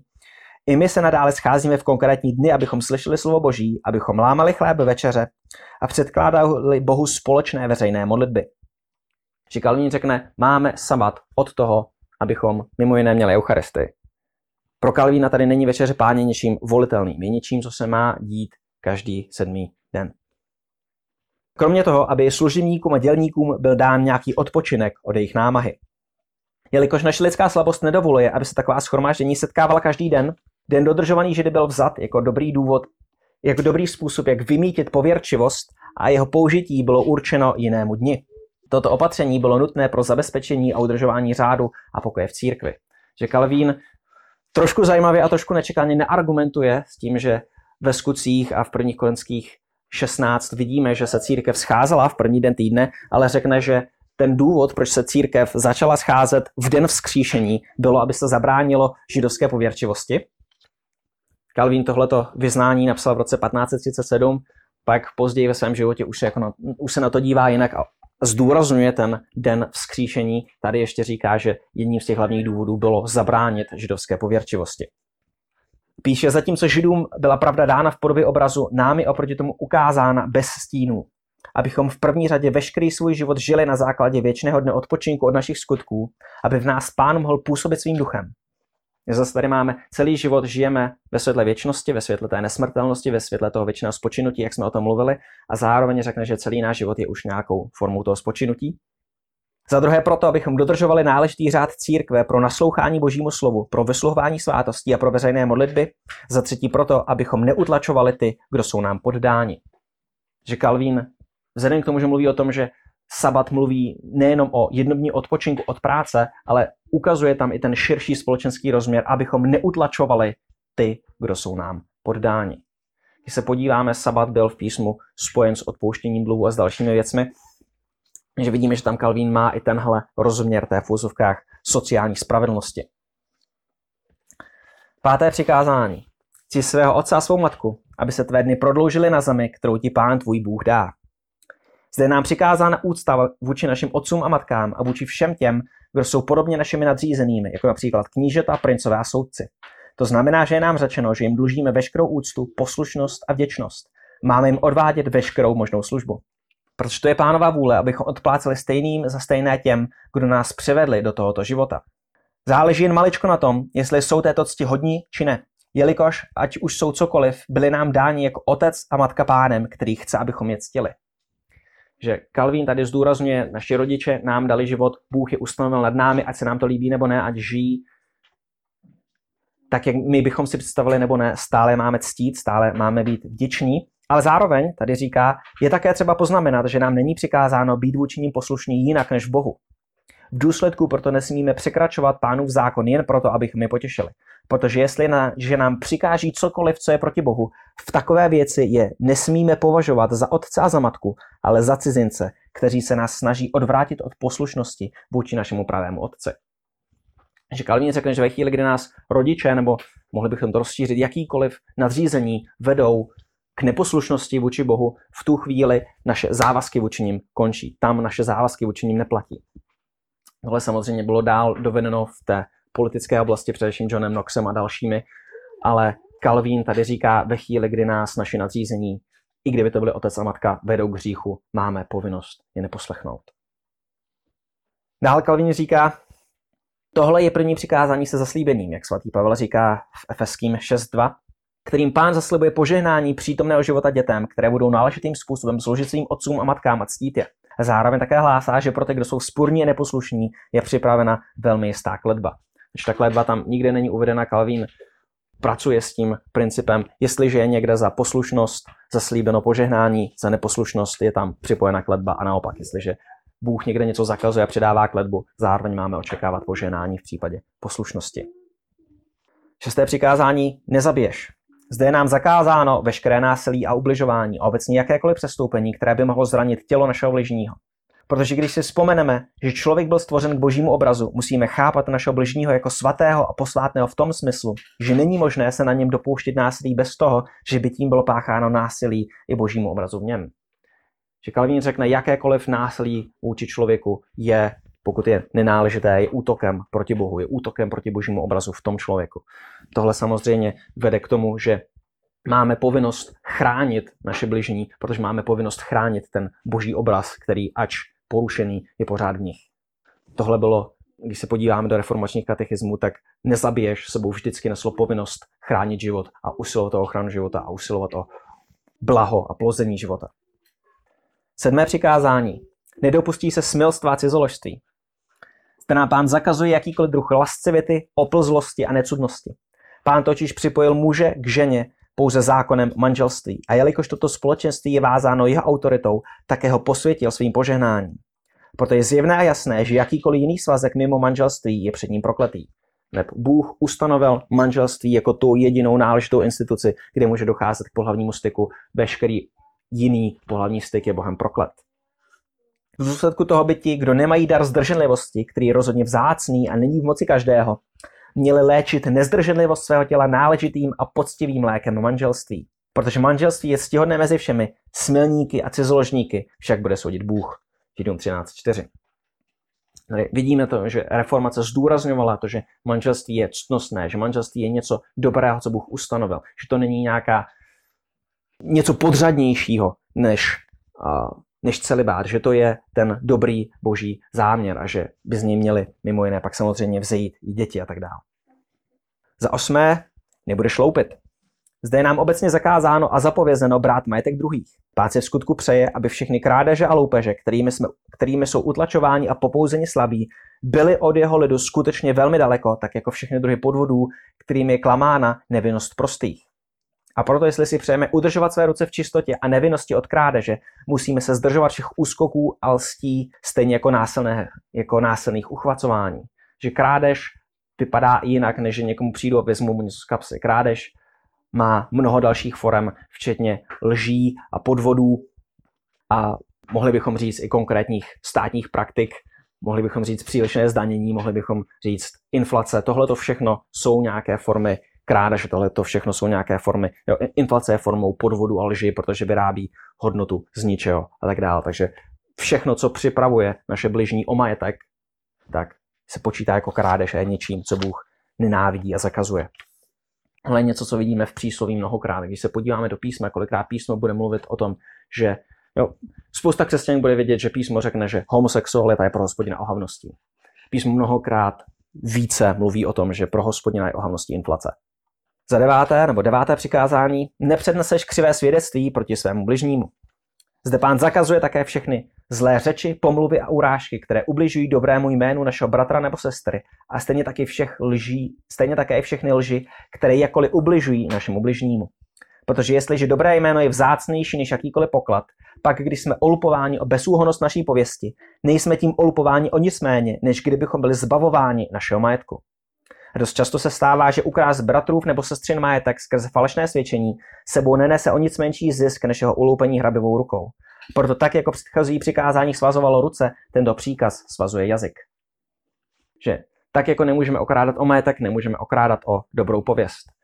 i my se nadále scházíme v konkrétní dny, abychom slyšeli slovo Boží, abychom lámali chléb večeře a předkládali Bohu společné veřejné modlitby. Že Kalvín řekne, máme sabat od toho, abychom mimo jiné měli Eucharistii. Pro Kalvína tady není večeře páně něčím volitelným, je něčím, co se má dít každý sedmý den. Kromě toho, aby služebníkům a dělníkům byl dán nějaký odpočinek od jejich námahy. Jelikož naše lidská slabost nedovoluje, aby se taková schromáždění setkávala každý den, den dodržovaný židy byl vzat jako dobrý důvod, jako dobrý způsob, jak vymítit pověrčivost a jeho použití bylo určeno jinému dni. Toto opatření bylo nutné pro zabezpečení a udržování řádu a pokoje v církvi. Že Kalvín trošku zajímavě a trošku nečekaně neargumentuje s tím, že ve skutcích a v prvních kolenských 16 vidíme, že se církev scházela v první den týdne, ale řekne, že ten důvod, proč se církev začala scházet v den vzkříšení, bylo, aby se zabránilo židovské pověrčivosti. Kalvín tohleto vyznání napsal v roce 1537 pak později ve svém životě už se, jako na, už se na to dívá jinak a zdůrazňuje ten den vzkříšení. Tady ještě říká, že jedním z těch hlavních důvodů bylo zabránit židovské pověrčivosti. Píše, zatímco židům byla pravda dána v podobě obrazu, námi oproti tomu ukázána bez stínů. Abychom v první řadě veškerý svůj život žili na základě věčného dne odpočinku od našich skutků, aby v nás pán mohl působit svým duchem. Zase tady máme celý život, žijeme ve světle věčnosti, ve světle té nesmrtelnosti, ve světle toho věčného spočinutí, jak jsme o tom mluvili, a zároveň řekne, že celý náš život je už nějakou formou toho spočinutí. Za druhé proto, abychom dodržovali náležitý řád církve pro naslouchání božímu slovu, pro vysluhování svátostí a pro veřejné modlitby. Za třetí proto, abychom neutlačovali ty, kdo jsou nám poddáni. Že Kalvín, vzhledem k tomu, že mluví o tom, že sabat mluví nejenom o jednodní odpočinku od práce, ale ukazuje tam i ten širší společenský rozměr, abychom neutlačovali ty, kdo jsou nám poddáni. Když se podíváme, sabat byl v písmu spojen s odpouštěním dluhu a s dalšími věcmi, že vidíme, že tam Kalvín má i tenhle rozměr té v úzovkách sociální spravedlnosti. Páté přikázání. Chci svého otce a svou matku, aby se tvé dny prodloužily na zemi, kterou ti pán tvůj Bůh dá. Zde je nám přikázána úcta vůči našim otcům a matkám a vůči všem těm, kdo jsou podobně našimi nadřízenými, jako například knížeta, princové a soudci. To znamená, že je nám řečeno, že jim dlužíme veškerou úctu, poslušnost a vděčnost. Máme jim odvádět veškerou možnou službu. Protože to je pánová vůle, abychom odpláceli stejným za stejné těm, kdo nás přivedli do tohoto života. Záleží jen maličko na tom, jestli jsou této cti hodní či ne. Jelikož, ať už jsou cokoliv, byli nám dáni jako otec a matka pánem, který chce, abychom je ctili že Kalvín tady zdůrazňuje, naši rodiče nám dali život, Bůh je ustanovil nad námi, ať se nám to líbí nebo ne, ať žijí tak, jak my bychom si představili nebo ne, stále máme ctít, stále máme být vděční. Ale zároveň, tady říká, je také třeba poznamenat, že nám není přikázáno být vůči ním poslušní jinak než Bohu. V důsledku proto nesmíme překračovat pánův zákon jen proto, abychom je potěšili. Protože jestli na, že nám přikáží cokoliv, co je proti Bohu, v takové věci je nesmíme považovat za otce a za matku, ale za cizince, kteří se nás snaží odvrátit od poslušnosti vůči našemu pravému otci. Že Kalvín řekne, že ve chvíli, kdy nás rodiče, nebo mohli bychom to rozšířit, jakýkoliv nadřízení vedou k neposlušnosti vůči Bohu, v tu chvíli naše závazky vůči ním končí. Tam naše závazky vůči ním neplatí. Tohle samozřejmě bylo dál dovedeno v té politické oblasti, především Johnem Knoxem a dalšími, ale Calvin tady říká, ve chvíli, kdy nás naši nadřízení, i kdyby to byly otec a matka, vedou k hříchu, máme povinnost je neposlechnout. Dál Calvin říká, tohle je první přikázání se zaslíbením, jak svatý Pavel říká v Efeským 6.2, kterým pán zaslibuje požehnání přítomného života dětem, které budou náležitým způsobem sloužit svým otcům a matkám a ctít je. Zároveň také hlásá, že pro ty, kdo jsou spurní a neposlušní, je připravena velmi jistá kledba. Když ta kledba tam nikde není uvedena, Kalvín pracuje s tím principem, jestliže je někde za poslušnost zaslíbeno požehnání, za neposlušnost je tam připojena kledba a naopak, jestliže Bůh někde něco zakazuje a předává kledbu, zároveň máme očekávat požehnání v případě poslušnosti. Šesté přikázání nezabiješ. Zde je nám zakázáno veškeré násilí a ubližování a obecně jakékoliv přestoupení, které by mohlo zranit tělo našeho bližního. Protože když si vzpomeneme, že člověk byl stvořen k božímu obrazu, musíme chápat našeho bližního jako svatého a posvátného v tom smyslu, že není možné se na něm dopouštět násilí bez toho, že by tím bylo pácháno násilí i božímu obrazu v něm. Že Kalvín řekne, jakékoliv násilí vůči člověku je, pokud je nenáležité, je útokem proti Bohu, je útokem proti božímu obrazu v tom člověku. Tohle samozřejmě vede k tomu, že máme povinnost chránit naše bližní, protože máme povinnost chránit ten boží obraz, který ač porušený je pořád v nich. Tohle bylo, když se podíváme do reformačních katechismů, tak nezabiješ sebou vždycky neslo povinnost chránit život a usilovat o ochranu života a usilovat o blaho a plození života. Sedmé přikázání. Nedopustí se smilstva cizoložství. Nám pán zakazuje jakýkoliv druh lascivity, oplzlosti a necudnosti. Pán totiž připojil muže k ženě pouze zákonem manželství. A jelikož toto společenství je vázáno jeho autoritou, také ho posvětil svým požehnáním. Proto je zjevné a jasné, že jakýkoliv jiný svazek mimo manželství je před ním prokletý. Nebo Bůh ustanovil manželství jako tu jedinou náležitou instituci, kde může docházet k pohlavnímu styku. Veškerý jiný pohlavní styk je Bohem proklet. V důsledku toho by ti, kdo nemají dar zdrženlivosti, který je rozhodně vzácný a není v moci každého, měli léčit nezdrženlivost svého těla náležitým a poctivým lékem manželství. Protože manželství je ctihodné mezi všemi, smilníky a cizoložníky však bude soudit Bůh. Židům 13.4. Tady vidíme to, že reformace zdůrazňovala to, že manželství je ctnostné, že manželství je něco dobrého, co Bůh ustanovil, že to není nějaká něco podřadnějšího než, uh, než celibát, že to je ten dobrý boží záměr a že by z něj měli mimo jiné pak samozřejmě vzejít i děti a tak dále. Za osmé, nebude šloupit. Zde je nám obecně zakázáno a zapovězeno brát majetek druhých. Pán si v skutku přeje, aby všechny krádeže a loupeže, kterými, jsme, kterými jsou utlačováni a popouzeni slabí, byly od jeho lidu skutečně velmi daleko, tak jako všechny druhy podvodů, kterými je klamána nevinnost prostých. A proto, jestli si přejeme udržovat své ruce v čistotě a nevinnosti od krádeže, musíme se zdržovat všech úskoků a lstí, stejně jako, násilné, jako násilných uchvacování. Že krádež vypadá jinak, než že někomu přijdu a vezmu mu něco z kapsy. Krádež má mnoho dalších forem, včetně lží a podvodů a mohli bychom říct i konkrétních státních praktik, mohli bychom říct přílišné zdanění, mohli bychom říct inflace. Tohle to všechno jsou nějaké formy krádeže, tohle to všechno jsou nějaké formy. Jo, inflace je formou podvodu a lži, protože vyrábí hodnotu z ničeho a tak dále. Takže všechno, co připravuje naše bližní o majetek, tak se počítá jako krádež a je něčím, co Bůh nenávidí a zakazuje. Ale něco, co vidíme v přísloví mnohokrát. Když se podíváme do písma, kolikrát písmo bude mluvit o tom, že jo, spousta křesťanů bude vědět, že písmo řekne, že homosexualita je pro hospodina ohavností. Písmo mnohokrát více mluví o tom, že pro hospodina je ohavností inflace. Za deváté nebo deváté přikázání, nepředneseš křivé svědectví proti svému bližnímu. Zde pán zakazuje také všechny zlé řeči, pomluvy a urážky, které ubližují dobrému jménu našeho bratra nebo sestry a stejně taky všech lží, stejně také všechny lži, které jakkoliv ubližují našemu bližnímu. Protože jestliže dobré jméno je vzácnější než jakýkoliv poklad, pak když jsme olupováni o bezúhonost naší pověsti, nejsme tím olupováni o nic méně, než kdybychom byli zbavováni našeho majetku. Dost často se stává, že ukrást bratrův nebo sestřin majetek skrze falešné svědčení sebou nenese o nic menší zisk než jeho uloupení hrabivou rukou. Proto tak, jako předchozí přikázání svazovalo ruce, tento příkaz svazuje jazyk. Že tak, jako nemůžeme okrádat o majetek, nemůžeme okrádat o dobrou pověst.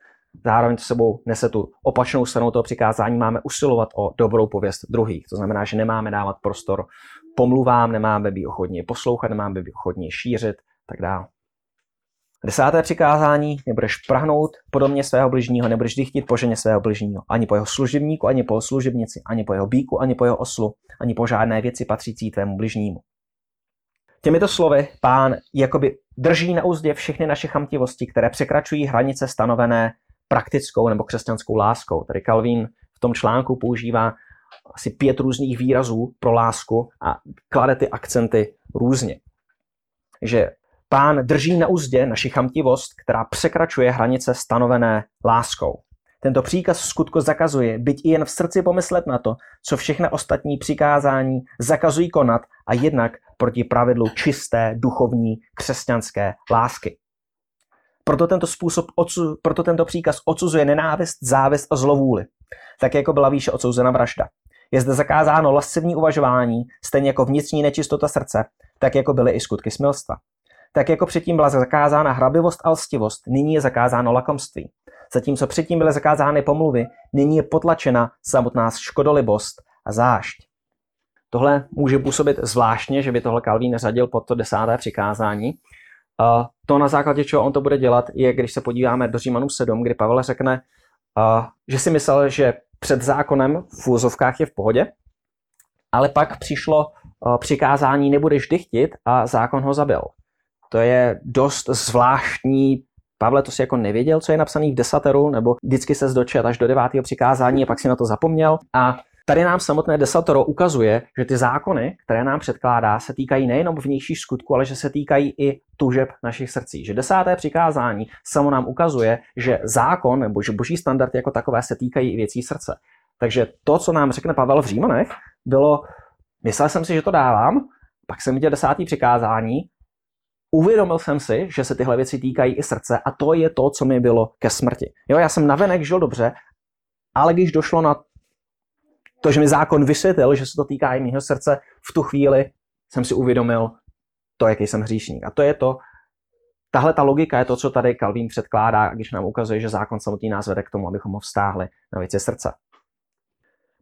Zároveň to sebou nese tu opačnou stranu toho přikázání, máme usilovat o dobrou pověst druhých. To znamená, že nemáme dávat prostor pomluvám, nemáme být ochotní poslouchat, nemáme být ochotní šířit, tak dále. Desáté přikázání, nebudeš prahnout podobně svého bližního, nebudeš dychtit po ženě svého bližního, ani po jeho služebníku, ani po služebnici, ani po jeho bíku, ani po jeho oslu, ani po žádné věci patřící tvému bližnímu. Těmito slovy pán jakoby drží na úzdě všechny naše chamtivosti, které překračují hranice stanovené praktickou nebo křesťanskou láskou. Tady Calvin v tom článku používá asi pět různých výrazů pro lásku a klade ty akcenty různě. Že Pán drží na úzdě naši chamtivost, která překračuje hranice stanovené láskou. Tento příkaz v skutku zakazuje, byť i jen v srdci pomyslet na to, co všechny ostatní přikázání zakazují konat a jednak proti pravidlu čisté, duchovní, křesťanské lásky. Proto tento, způsob, proto tento příkaz odsuzuje nenávist, závist a zlovůli, tak jako byla výše odsouzena vražda. Je zde zakázáno lascivní uvažování, stejně jako vnitřní nečistota srdce, tak jako byly i skutky smilstva. Tak jako předtím byla zakázána hrabivost a lstivost, nyní je zakázáno lakomství. Zatímco předtím byly zakázány pomluvy, nyní je potlačena samotná škodolibost a zášť. Tohle může působit zvláštně, že by tohle Kalvín řadil pod to desáté přikázání. To na základě čeho on to bude dělat, je, když se podíváme do Římanů 7, kdy Pavel řekne, že si myslel, že před zákonem v úzovkách je v pohodě, ale pak přišlo přikázání nebudeš dychtit a zákon ho zabil. To je dost zvláštní. Pavle, to si jako nevěděl, co je napsaný v desateru, nebo vždycky se zdočet až do devátého přikázání a pak si na to zapomněl. A Tady nám samotné desatoro ukazuje, že ty zákony, které nám předkládá, se týkají nejenom vnějších skutků, ale že se týkají i tužeb našich srdcí. Že desáté přikázání samo nám ukazuje, že zákon nebo že boží standardy jako takové se týkají i věcí srdce. Takže to, co nám řekne Pavel v Římanech, bylo, myslel jsem si, že to dávám, pak jsem viděl desátý přikázání uvědomil jsem si, že se tyhle věci týkají i srdce a to je to, co mi bylo ke smrti. Jo, já jsem navenek žil dobře, ale když došlo na to, že mi zákon vysvětlil, že se to týká i mého srdce, v tu chvíli jsem si uvědomil to, jaký jsem hříšník. A to je to, Tahle ta logika je to, co tady Kalvín předkládá, když nám ukazuje, že zákon samotný nás vede k tomu, abychom ho vztáhli na věci srdce.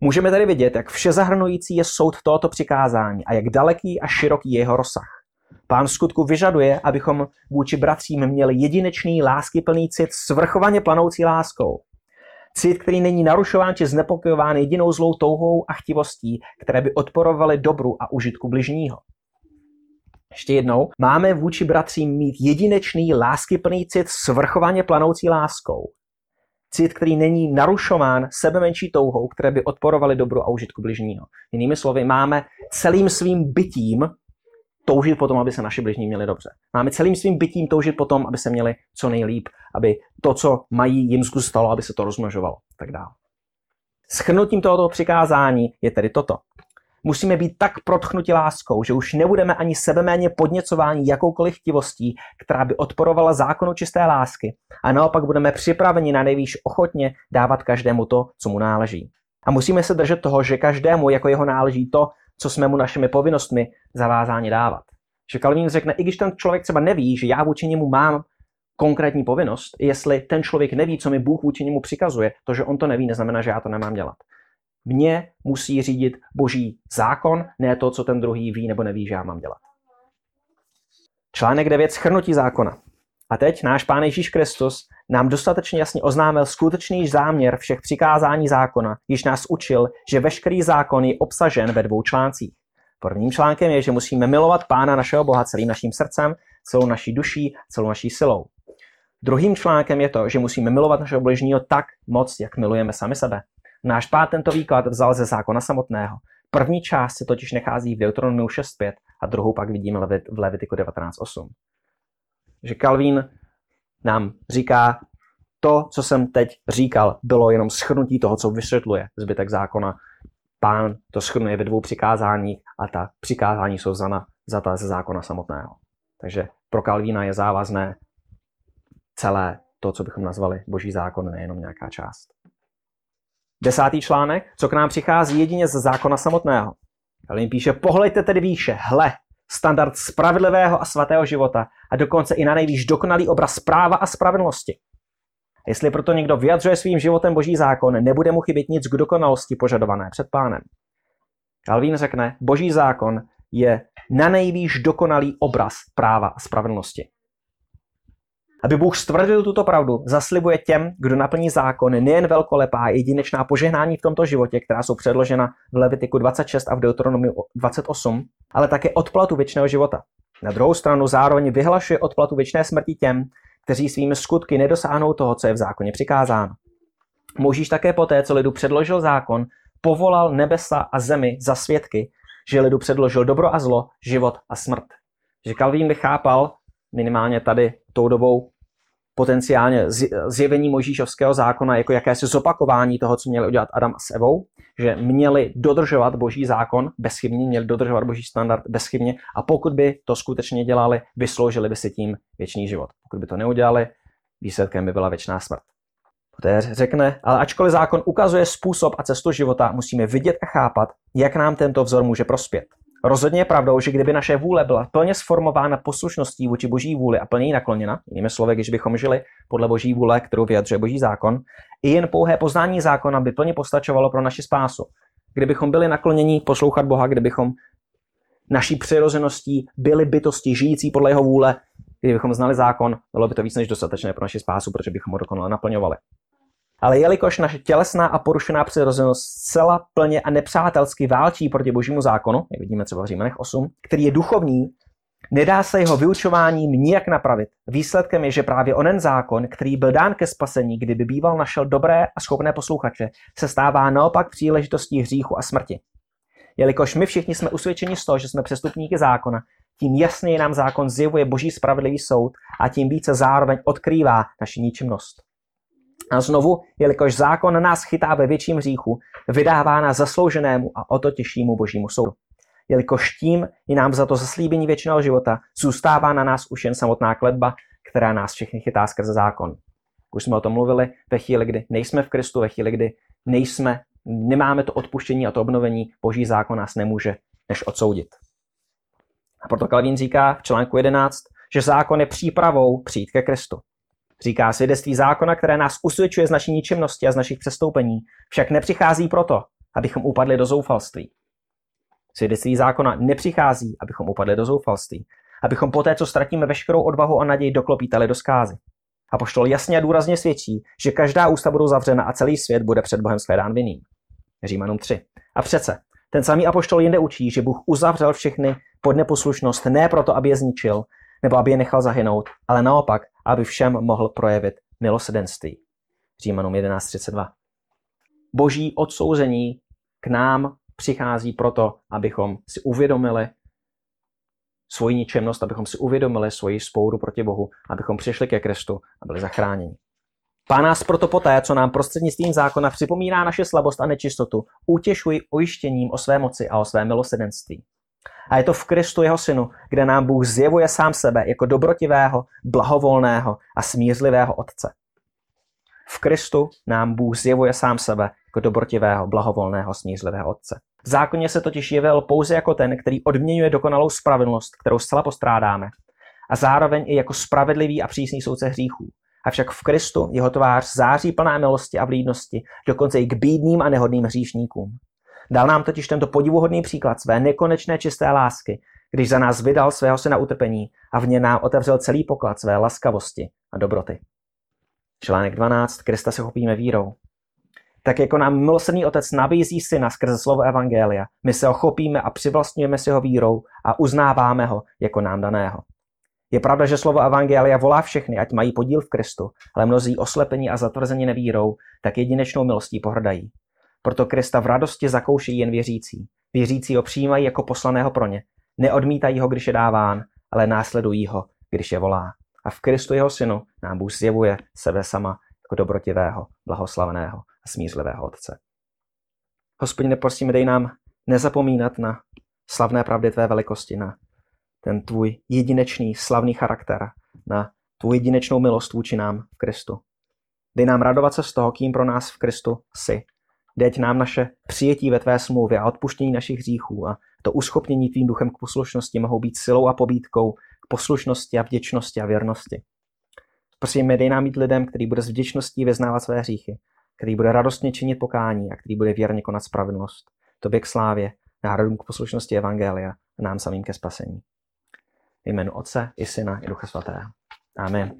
Můžeme tady vidět, jak všezahrnující je soud tohoto přikázání a jak daleký a široký je jeho rozsah. Pán v skutku vyžaduje, abychom vůči bratřím měli jedinečný, láskyplný cit, svrchovaně planoucí láskou. Cit, který není narušován či znepokojován jedinou zlou touhou a chtivostí, které by odporovaly dobru a užitku bližního. Ještě jednou, máme vůči bratřím mít jedinečný, láskyplný cit svrchovaně planoucí láskou. Cit, který není narušován sebe menší touhou, které by odporovaly dobru a užitku bližního. Jinými slovy, máme celým svým bytím toužit potom, aby se naši bližní měli dobře. Máme celým svým bytím toužit potom, aby se měli co nejlíp, aby to, co mají, jim zůstalo, aby se to rozmnožovalo, tak dále. Schrnutím tohoto přikázání je tedy toto. Musíme být tak protchnuti láskou, že už nebudeme ani sebeméně podněcováni jakoukoliv chtivostí, která by odporovala zákonu čisté lásky a naopak budeme připraveni na nejvýš ochotně dávat každému to, co mu náleží. A musíme se držet toho, že každému jako jeho náleží to, co jsme mu našimi povinnostmi zavázáni dávat. Že Kalvín řekne, i když ten člověk třeba neví, že já vůči němu mám konkrétní povinnost, jestli ten člověk neví, co mi Bůh vůči němu přikazuje, to, že on to neví, neznamená, že já to nemám dělat. Mě musí řídit boží zákon, ne to, co ten druhý ví nebo neví, že já mám dělat. Článek 9. Schrnutí zákona. A teď náš Pán Ježíš Kristus nám dostatečně jasně oznámil skutečný záměr všech přikázání zákona, když nás učil, že veškerý zákon je obsažen ve dvou článcích. Prvním článkem je, že musíme milovat Pána našeho Boha celým naším srdcem, celou naší duší, celou naší silou. Druhým článkem je to, že musíme milovat našeho bližního tak moc, jak milujeme sami sebe. Náš pán tento výklad vzal ze zákona samotného. První část se totiž nachází v Deuteronomiu 6.5 a druhou pak vidíme v Levitiku 19.8. Že Kalvín nám říká, to, co jsem teď říkal, bylo jenom schrnutí toho, co vysvětluje zbytek zákona. Pán to schrnuje ve dvou přikázáních a ta přikázání jsou zana, zata ze zákona samotného. Takže pro Kalvína je závazné celé to, co bychom nazvali boží zákon, nejenom nějaká část. Desátý článek, co k nám přichází jedině ze zákona samotného. Kalvín píše, pohlejte tedy výše, hle, standard spravedlivého a svatého života a dokonce i na nejvýš dokonalý obraz práva a spravedlnosti. Jestli proto někdo vyjadřuje svým životem boží zákon, nebude mu chybět nic k dokonalosti požadované před pánem. Kalvín řekne, boží zákon je na nejvýš dokonalý obraz práva a spravedlnosti. Aby Bůh stvrdil tuto pravdu, zaslibuje těm, kdo naplní zákon, nejen velkolepá jedinečná požehnání v tomto životě, která jsou předložena v Levitiku 26 a v Deuteronomiu 28, ale také odplatu věčného života. Na druhou stranu zároveň vyhlašuje odplatu věčné smrti těm, kteří svými skutky nedosáhnou toho, co je v zákoně přikázáno. Možíš také poté, co lidu předložil zákon, povolal nebesa a zemi za svědky, že lidu předložil dobro a zlo, život a smrt. Že Kalvín by chápal, minimálně tady tou dobou, potenciálně zjevení Možíšovského zákona jako jakési zopakování toho, co měli udělat Adam s Evou, že měli dodržovat boží zákon bezchybně, měli dodržovat boží standard bezchybně a pokud by to skutečně dělali, vysloužili by si tím věčný život. Pokud by to neudělali, výsledkem by byla věčná smrt. Poté řekne, ale ačkoliv zákon ukazuje způsob a cestu života, musíme vidět a chápat, jak nám tento vzor může prospět. Rozhodně je pravdou, že kdyby naše vůle byla plně sformována poslušností vůči boží vůli a plně nakloněna, jinými slovy, když bychom žili podle boží vůle, kterou vyjadřuje boží zákon, i jen pouhé poznání zákona by plně postačovalo pro naši spásu. Kdybychom byli nakloněni poslouchat Boha, kdybychom naší přirozeností byli bytosti žijící podle jeho vůle, kdybychom znali zákon, bylo by to víc než dostatečné pro naši spásu, protože bychom ho dokonale naplňovali. Ale jelikož naše tělesná a porušená přirozenost zcela plně a nepřátelsky válčí proti božímu zákonu, jak vidíme třeba v Římanech 8, který je duchovní, nedá se jeho vyučováním nijak napravit. Výsledkem je, že právě onen zákon, který byl dán ke spasení, kdyby býval našel dobré a schopné posluchače, se stává naopak příležitostí hříchu a smrti. Jelikož my všichni jsme usvědčeni z toho, že jsme přestupníky zákona, tím jasněji nám zákon zjevuje boží spravedlivý soud a tím více zároveň odkrývá naši ničemnost. A znovu, jelikož zákon nás chytá ve větším hříchu, vydává nás zaslouženému a o to těžšímu božímu soudu. Jelikož tím je nám za to zaslíbení věčného života, zůstává na nás už jen samotná kledba, která nás všechny chytá skrze zákon. Už jsme o tom mluvili, ve chvíli, kdy nejsme v Kristu, ve chvíli, kdy nejsme, nemáme to odpuštění a to obnovení, boží zákon nás nemůže než odsoudit. A proto Kalvín říká v článku 11, že zákon je přípravou přijít ke Kristu. Říká svědectví zákona, které nás usvědčuje z naší ničemnosti a z našich přestoupení, však nepřichází proto, abychom upadli do zoufalství. Svědectví zákona nepřichází, abychom upadli do zoufalství, abychom poté, co ztratíme veškerou odvahu a naději, doklopítali do skázy. A poštol jasně a důrazně svědčí, že každá ústa budou zavřena a celý svět bude před Bohem shledán vinným. Římanům 3. A přece, ten samý apoštol jinde učí, že Bůh uzavřel všechny pod neposlušnost ne proto, aby je zničil, nebo aby je nechal zahynout, ale naopak, aby všem mohl projevit milosedenství. Římanům 11.32. Boží odsouzení k nám přichází proto, abychom si uvědomili svoji ničemnost, abychom si uvědomili svoji spouru proti Bohu, abychom přišli ke Kristu a byli zachráněni. Pán nás proto poté, co nám prostřednictvím zákona připomíná naše slabost a nečistotu, utěšují ujištěním o své moci a o své milosedenství. A je to v Kristu jeho synu, kde nám Bůh zjevuje sám sebe jako dobrotivého, blahovolného a smířlivého Otce. V Kristu nám Bůh zjevuje sám sebe jako dobrotivého, blahovolného, smířlivého Otce. V zákoně se totiž jevil pouze jako ten, který odměňuje dokonalou spravedlnost, kterou zcela postrádáme, a zároveň i jako spravedlivý a přísný soudce hříchů. Avšak v Kristu jeho tvář září plná milosti a vlídnosti, dokonce i k bídným a nehodným hříšníkům. Dal nám totiž tento podivuhodný příklad své nekonečné čisté lásky, když za nás vydal svého syna utrpení a v ně nám otevřel celý poklad své laskavosti a dobroty. Článek 12. Krista se chopíme vírou. Tak jako nám milosrdný otec nabízí syna skrze slovo Evangelia, my se ho chopíme a přivlastňujeme si ho vírou a uznáváme ho jako nám daného. Je pravda, že slovo Evangelia volá všechny, ať mají podíl v Kristu, ale mnozí oslepení a zatvrzení nevírou, tak jedinečnou milostí pohrdají. Proto Krista v radosti zakouší jen věřící. Věřící ho přijímají jako poslaného pro ně. Neodmítají ho, když je dáván, ale následují ho, když je volá. A v Kristu jeho synu nám Bůh zjevuje sebe sama jako dobrotivého, blahoslaveného a smířlivého Otce. Hospodine, prosím, dej nám nezapomínat na slavné pravdy tvé velikosti, na ten tvůj jedinečný, slavný charakter, na tvůj jedinečnou milost vůči nám v Kristu. Dej nám radovat se z toho, kým pro nás v Kristu jsi. Deď nám naše přijetí ve tvé smlouvě a odpuštění našich hříchů a to uschopnění tvým duchem k poslušnosti mohou být silou a pobídkou k poslušnosti a vděčnosti a věrnosti. Prosím, dej nám být lidem, který bude s vděčností vyznávat své hříchy, který bude radostně činit pokání a který bude věrně konat spravedlnost. Tobě k slávě, národům k poslušnosti Evangelia a nám samým ke spasení. V jménu Otce i Syna i Ducha Svatého. Amen.